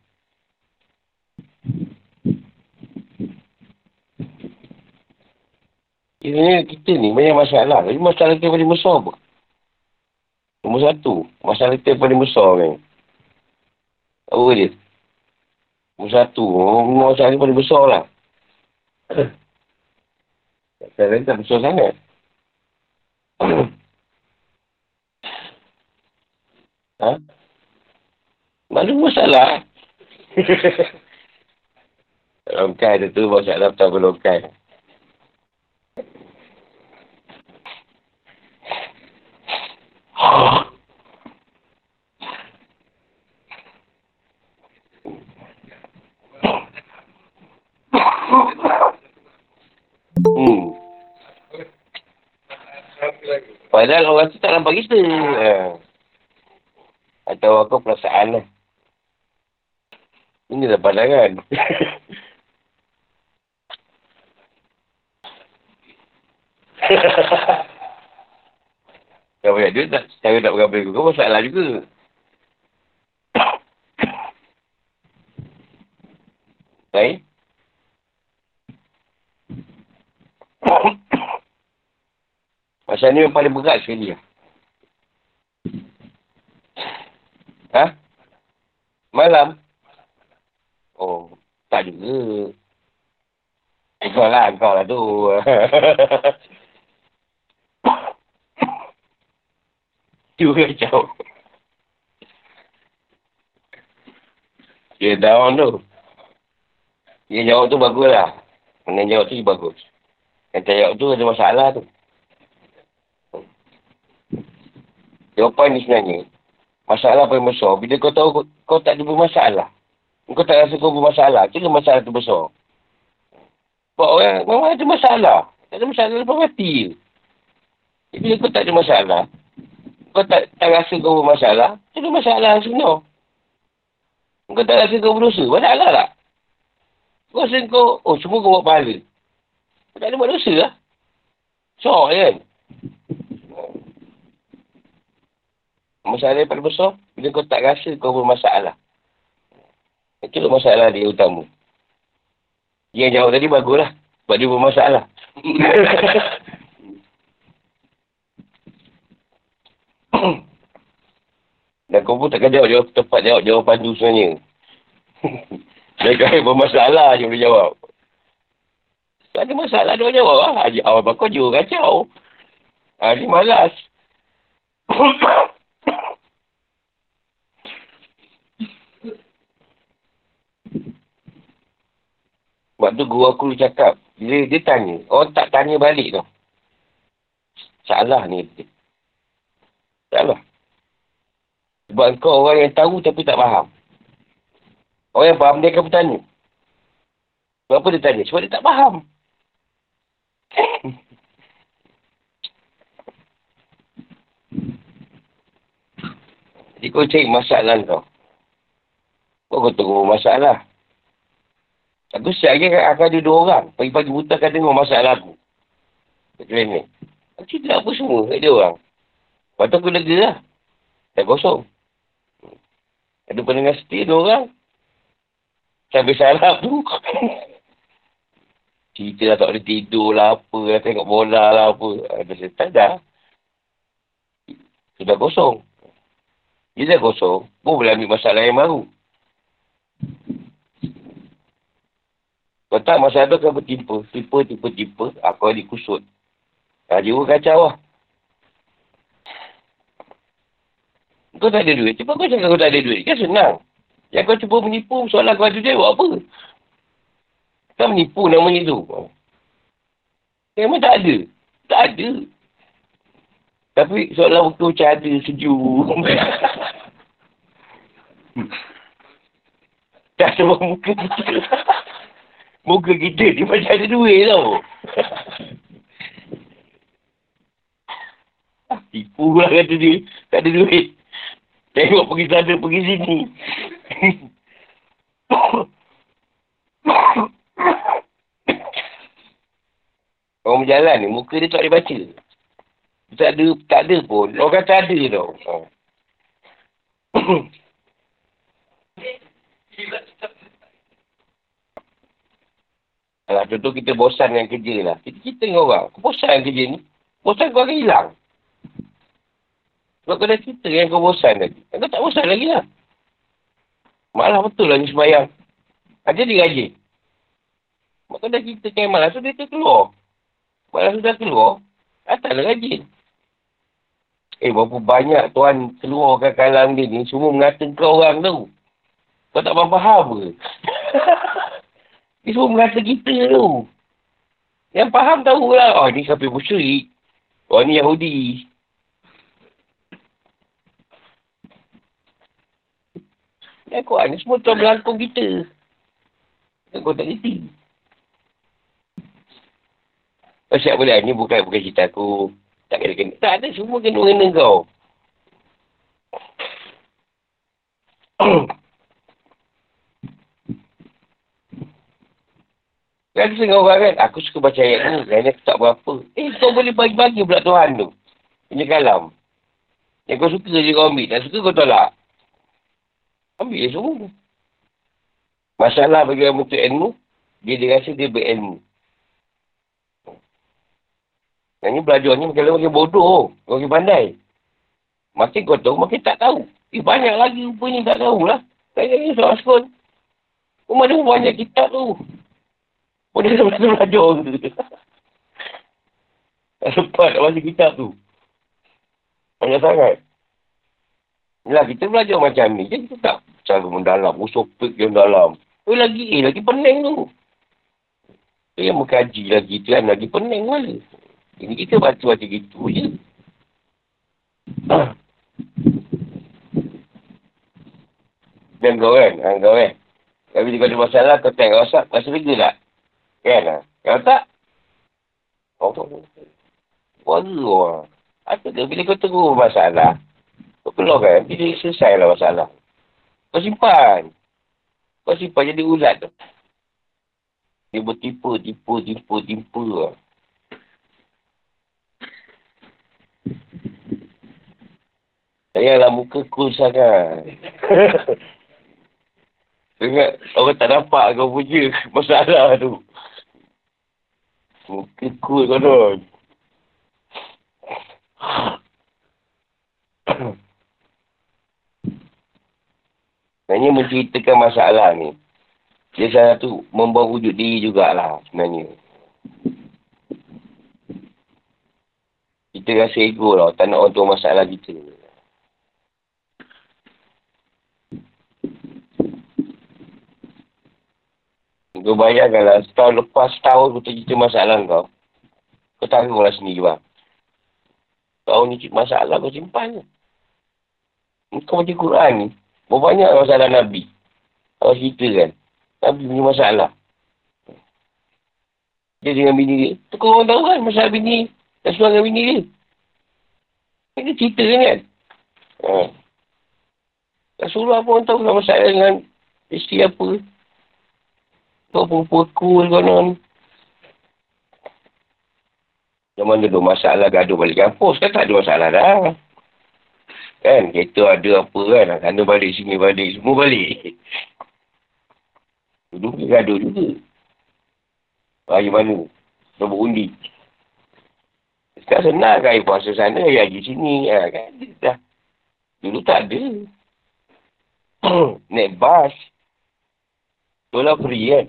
Ini kita ni banyak masalah. Tapi masalah kita paling besar apa? Nombor satu. Masalah kita paling besar kan. Apa dia? Nombor satu. Masalah kita paling besar lah. Masalah tak besar sangat. ha? Mana masalah? Longkai tu tu masalah tak berlongkai. Hmm. Padahal orang tu tak nampak kita. Ha. Atau aku perasaan lah. Ini dah pandangan. Kau banyak duit tak? Cara nak bergambar aku. Kau masalah juga. Baik? Pasal ni yang paling berat sekali lah. Ha? Malam? Tak juga. Kau lah, kau lah tu. Juga kacau. Dia down tu. Dia jawab tu bagus lah. Yang jawab tu bagus. Yang tak jawab tu ada masalah tu. Jawapan ni sebenarnya. Masalah paling besar. Bila kau tahu kau, kau tak ada bermasalah. Kau tak rasa kau bermasalah. Itu masalah tu besar. Sebab orang memang ada masalah. Tak ada masalah lepas mati. Bila kau tak ada masalah. kau tak, tak rasa kau bermasalah, itu masalah sebenar. Kau tak rasa kau berdosa, masalah tak? Kau rasa kau, oh semua kau buat pahala. Kau tak ada buat dosa lah. Syok kan? Masalah yang paling besar, bila kau tak rasa kau bermasalah. Itu masalah dia utama. Dia yang jawab tadi baguslah. Sebab dia bermasalah. Dan kau pun takkan jawab, jawab tepat jawab jawapan tu sebenarnya. Dia kaya bermasalah je boleh jawab. Tak ada masalah dia jawab lah. Awal bakal juga kacau. Ha, dia malas. Sebab tu guru aku cakap. Bila dia tanya. Orang tak tanya balik tau. Salah ni. Salah. Sebab kau orang yang tahu tapi tak faham. Orang yang faham dia akan bertanya. Kenapa dia tanya? Sebab dia tak faham. Jadi kau cari masalah kau. Kau kau tunggu masalah. Aku siap lagi akan ada dua orang. Pagi-pagi buta akan dengar masalah aku. Kecuali ni. Aku cerita apa semua kat dia orang. Lepas tu aku lega lah. Tak kosong. Ada pendengar setia dua orang. Sampai salah tu. cerita lah tak boleh tidur lah apa lah. Tengok bola lah apa. Ada setan dah. Sudah kosong. Dia dah kosong. Pun boleh ambil masalah yang baru. Kau tak masa tu kau bertimpa. Timpa, timpa, timpa. Aku ada kusut. Ha, jiwa kacau lah. Kau tak ada duit. Cepat kau cakap kau tak ada duit. Kan senang. Yang kau cuba menipu soalan kau ada duit buat apa? Kau menipu namanya tu. Memang tak ada. Tak ada. Tapi soalan waktu macam ada sejuk. tak sebab muka. Muka kita ni macam ada duit tau. Tipu lah kata dia. Tak ada duit. Tengok pergi sana, pergi sini. Orang berjalan ni, muka dia tak boleh baca. Tak ada, tak ada pun. Orang kata ada tau. Alah, contoh kita bosan dengan kerja lah. Kita, kita dengan orang. Kau bosan dengan kerja ni. Bosan kau akan hilang. Sebab kau dah cerita yang kau bosan tadi. Kau tak bosan lagi lah. Malah betul lah ni sembayang. Ada dia rajin. Sebab kau dah cerita yang malas tu dia keluar. Malas sudah keluar. Ataslah rajin. Eh, berapa banyak tuan keluarkan kalang dia ni semua mengatakan kau orang tu. Kau tak faham ke? Dia semua mengata kita tu. Yang faham tahulah. Oh, ni kafir musyrik. Oh, ni Yahudi. Ya, kau ni semua tuan berlangkung kita. Ya, kau tak kerti. Kau siap boleh. Ni bukan bukan cerita aku. Tak kena-kena. Tak ada. Semua kena-kena kau. Kan setengah orang kan, aku suka baca ayat ni, lain aku tak berapa. Eh, kau boleh bagi-bagi pula Tuhan tu. Punya kalam. Yang kau suka je kau ambil, tak suka kau tolak. Ambil je semua. Masalah bagi orang untuk ilmu, dia dirasa dia berilmu. Yang ni belajar ni makin makin bodoh. Makin pandai. Makin kau tahu, makin tak tahu. Eh, banyak lagi rupanya tak tahulah. Tak ada soal sekolah. Rumah dia banyak kitab tu. Oh, dia dah belajar ke? Tak sempat nak baca kitab tu. Banyak sangat. Yalah, kita belajar macam ni. Jadi kita tak cara mendalam. Usopik yang dalam. Oh, lagi eh, lagi pening tu. Dia yang mengkaji lagi tu kan, lagi pening pula. Ini kita baca-baca gitu je. Dan kau kan, ha, kau kan. Tapi kalau ada masalah, kau tengok WhatsApp, rasa lega tak? Kan? Kalau tak, oh, warga orang. Apa tu? Bila kau tunggu masalah, kau keluarkan. Nanti dia selesai lah masalah. Kau simpan. Kau simpan jadi ulat tu. Dia bertipu, tipu, tipu, tipu lah. Sayanglah muka cool sangat. Ingat orang tak nampak kau punya masalah tu. Muka cool kau tu. Sebenarnya menceritakan masalah ni. Dia salah tu membawa wujud diri jugalah sebenarnya. Kita rasa ego lah. Tak nak orang tahu masalah kita. Kau bayangkanlah setahun lepas setahun kau cerita masalah kau. Kau tahu lah sendiri bang. Tahun ni masalah kau simpan. Kau baca Quran ni. Berapa banyak masalah Nabi. Kau cerita kan. Nabi punya masalah. Dia dengan bini dia. Tu kau orang tahu kan masalah bini. Dan suara bini dia. Dia cerita kan kan. Ha. Rasulullah pun tahu lah masalah dengan isteri apa. Kau pun pukul konon. Zaman dulu masalah gaduh balik kampus kan tak ada masalah dah. Kan kereta ada apa kan. Sana balik sini balik. Semua balik. Dulu dia gaduh juga. Raya mana? Kau berundi. Sekarang senang kan air puasa sana, air haji sini. Ha, kan? Dah. Dulu tak ada. Naik bas. Itulah free kan.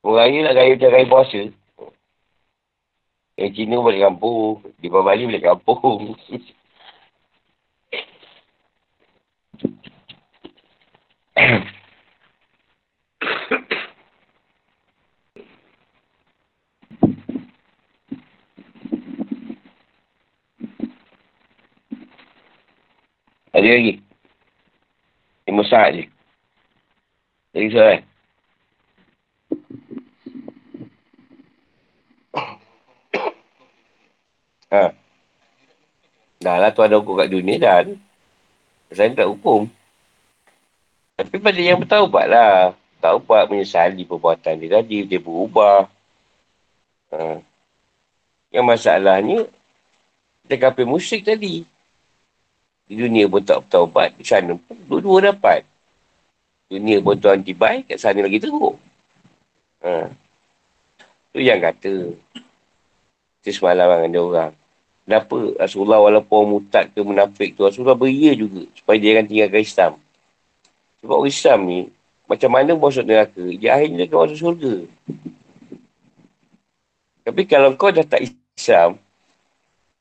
Orang raya nak raya macam raya puasa. Yang Cina balik kampung. Di Bali balik kampung. Ada lagi. Lima saat je. Lagi soalan. Ha. Dah lah tu ada hukum kat dunia dah. Saya tak hukum. Tapi pada yang bertaubat lah. Taubat menyesali perbuatan dia tadi. Dia berubah. Ha. Yang masalahnya, dia kapal musyrik tadi. Di dunia pun tak bertaubat. Di sana pun dua-dua dapat. Dunia pun tuan tibai, kat sana lagi teruk. Ha. Tu yang kata. Itu semalam dengan dia orang. Kenapa Rasulullah walaupun orang mutad ke munafik tu, Rasulullah beria juga supaya dia akan tinggalkan Islam. Sebab orang Islam ni, macam mana masuk neraka, dia akhirnya akan masuk surga. Tapi kalau kau dah tak Islam,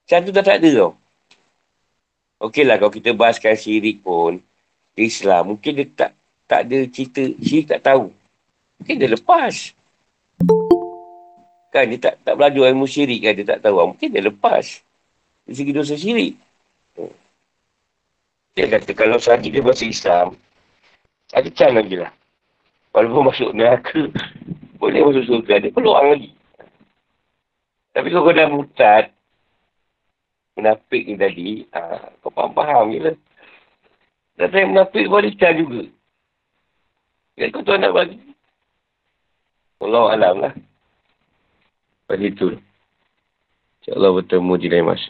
macam tu dah tak ada tau. Okey lah kalau kita bahaskan syirik pun, Islam, mungkin dia tak tak ada cerita, syirik tak tahu. Mungkin dia lepas. Kan dia tak, tak belajar ilmu syirik kan, dia tak tahu. Mungkin dia lepas dari segi dosa syirik. Dia kata kalau sahaja dia bahasa Islam, ada can lagi lah. Walaupun masuk neraka, boleh masuk surga, ada peluang lagi. Tapi kalau kau dah mutad, menafik ni tadi, ha, kau faham-faham je lah. Dan saya menafik boleh can juga. Jadi kau tuan nak bagi. Allah Alam lah. Pada itu. InsyaAllah bertemu di lain masa.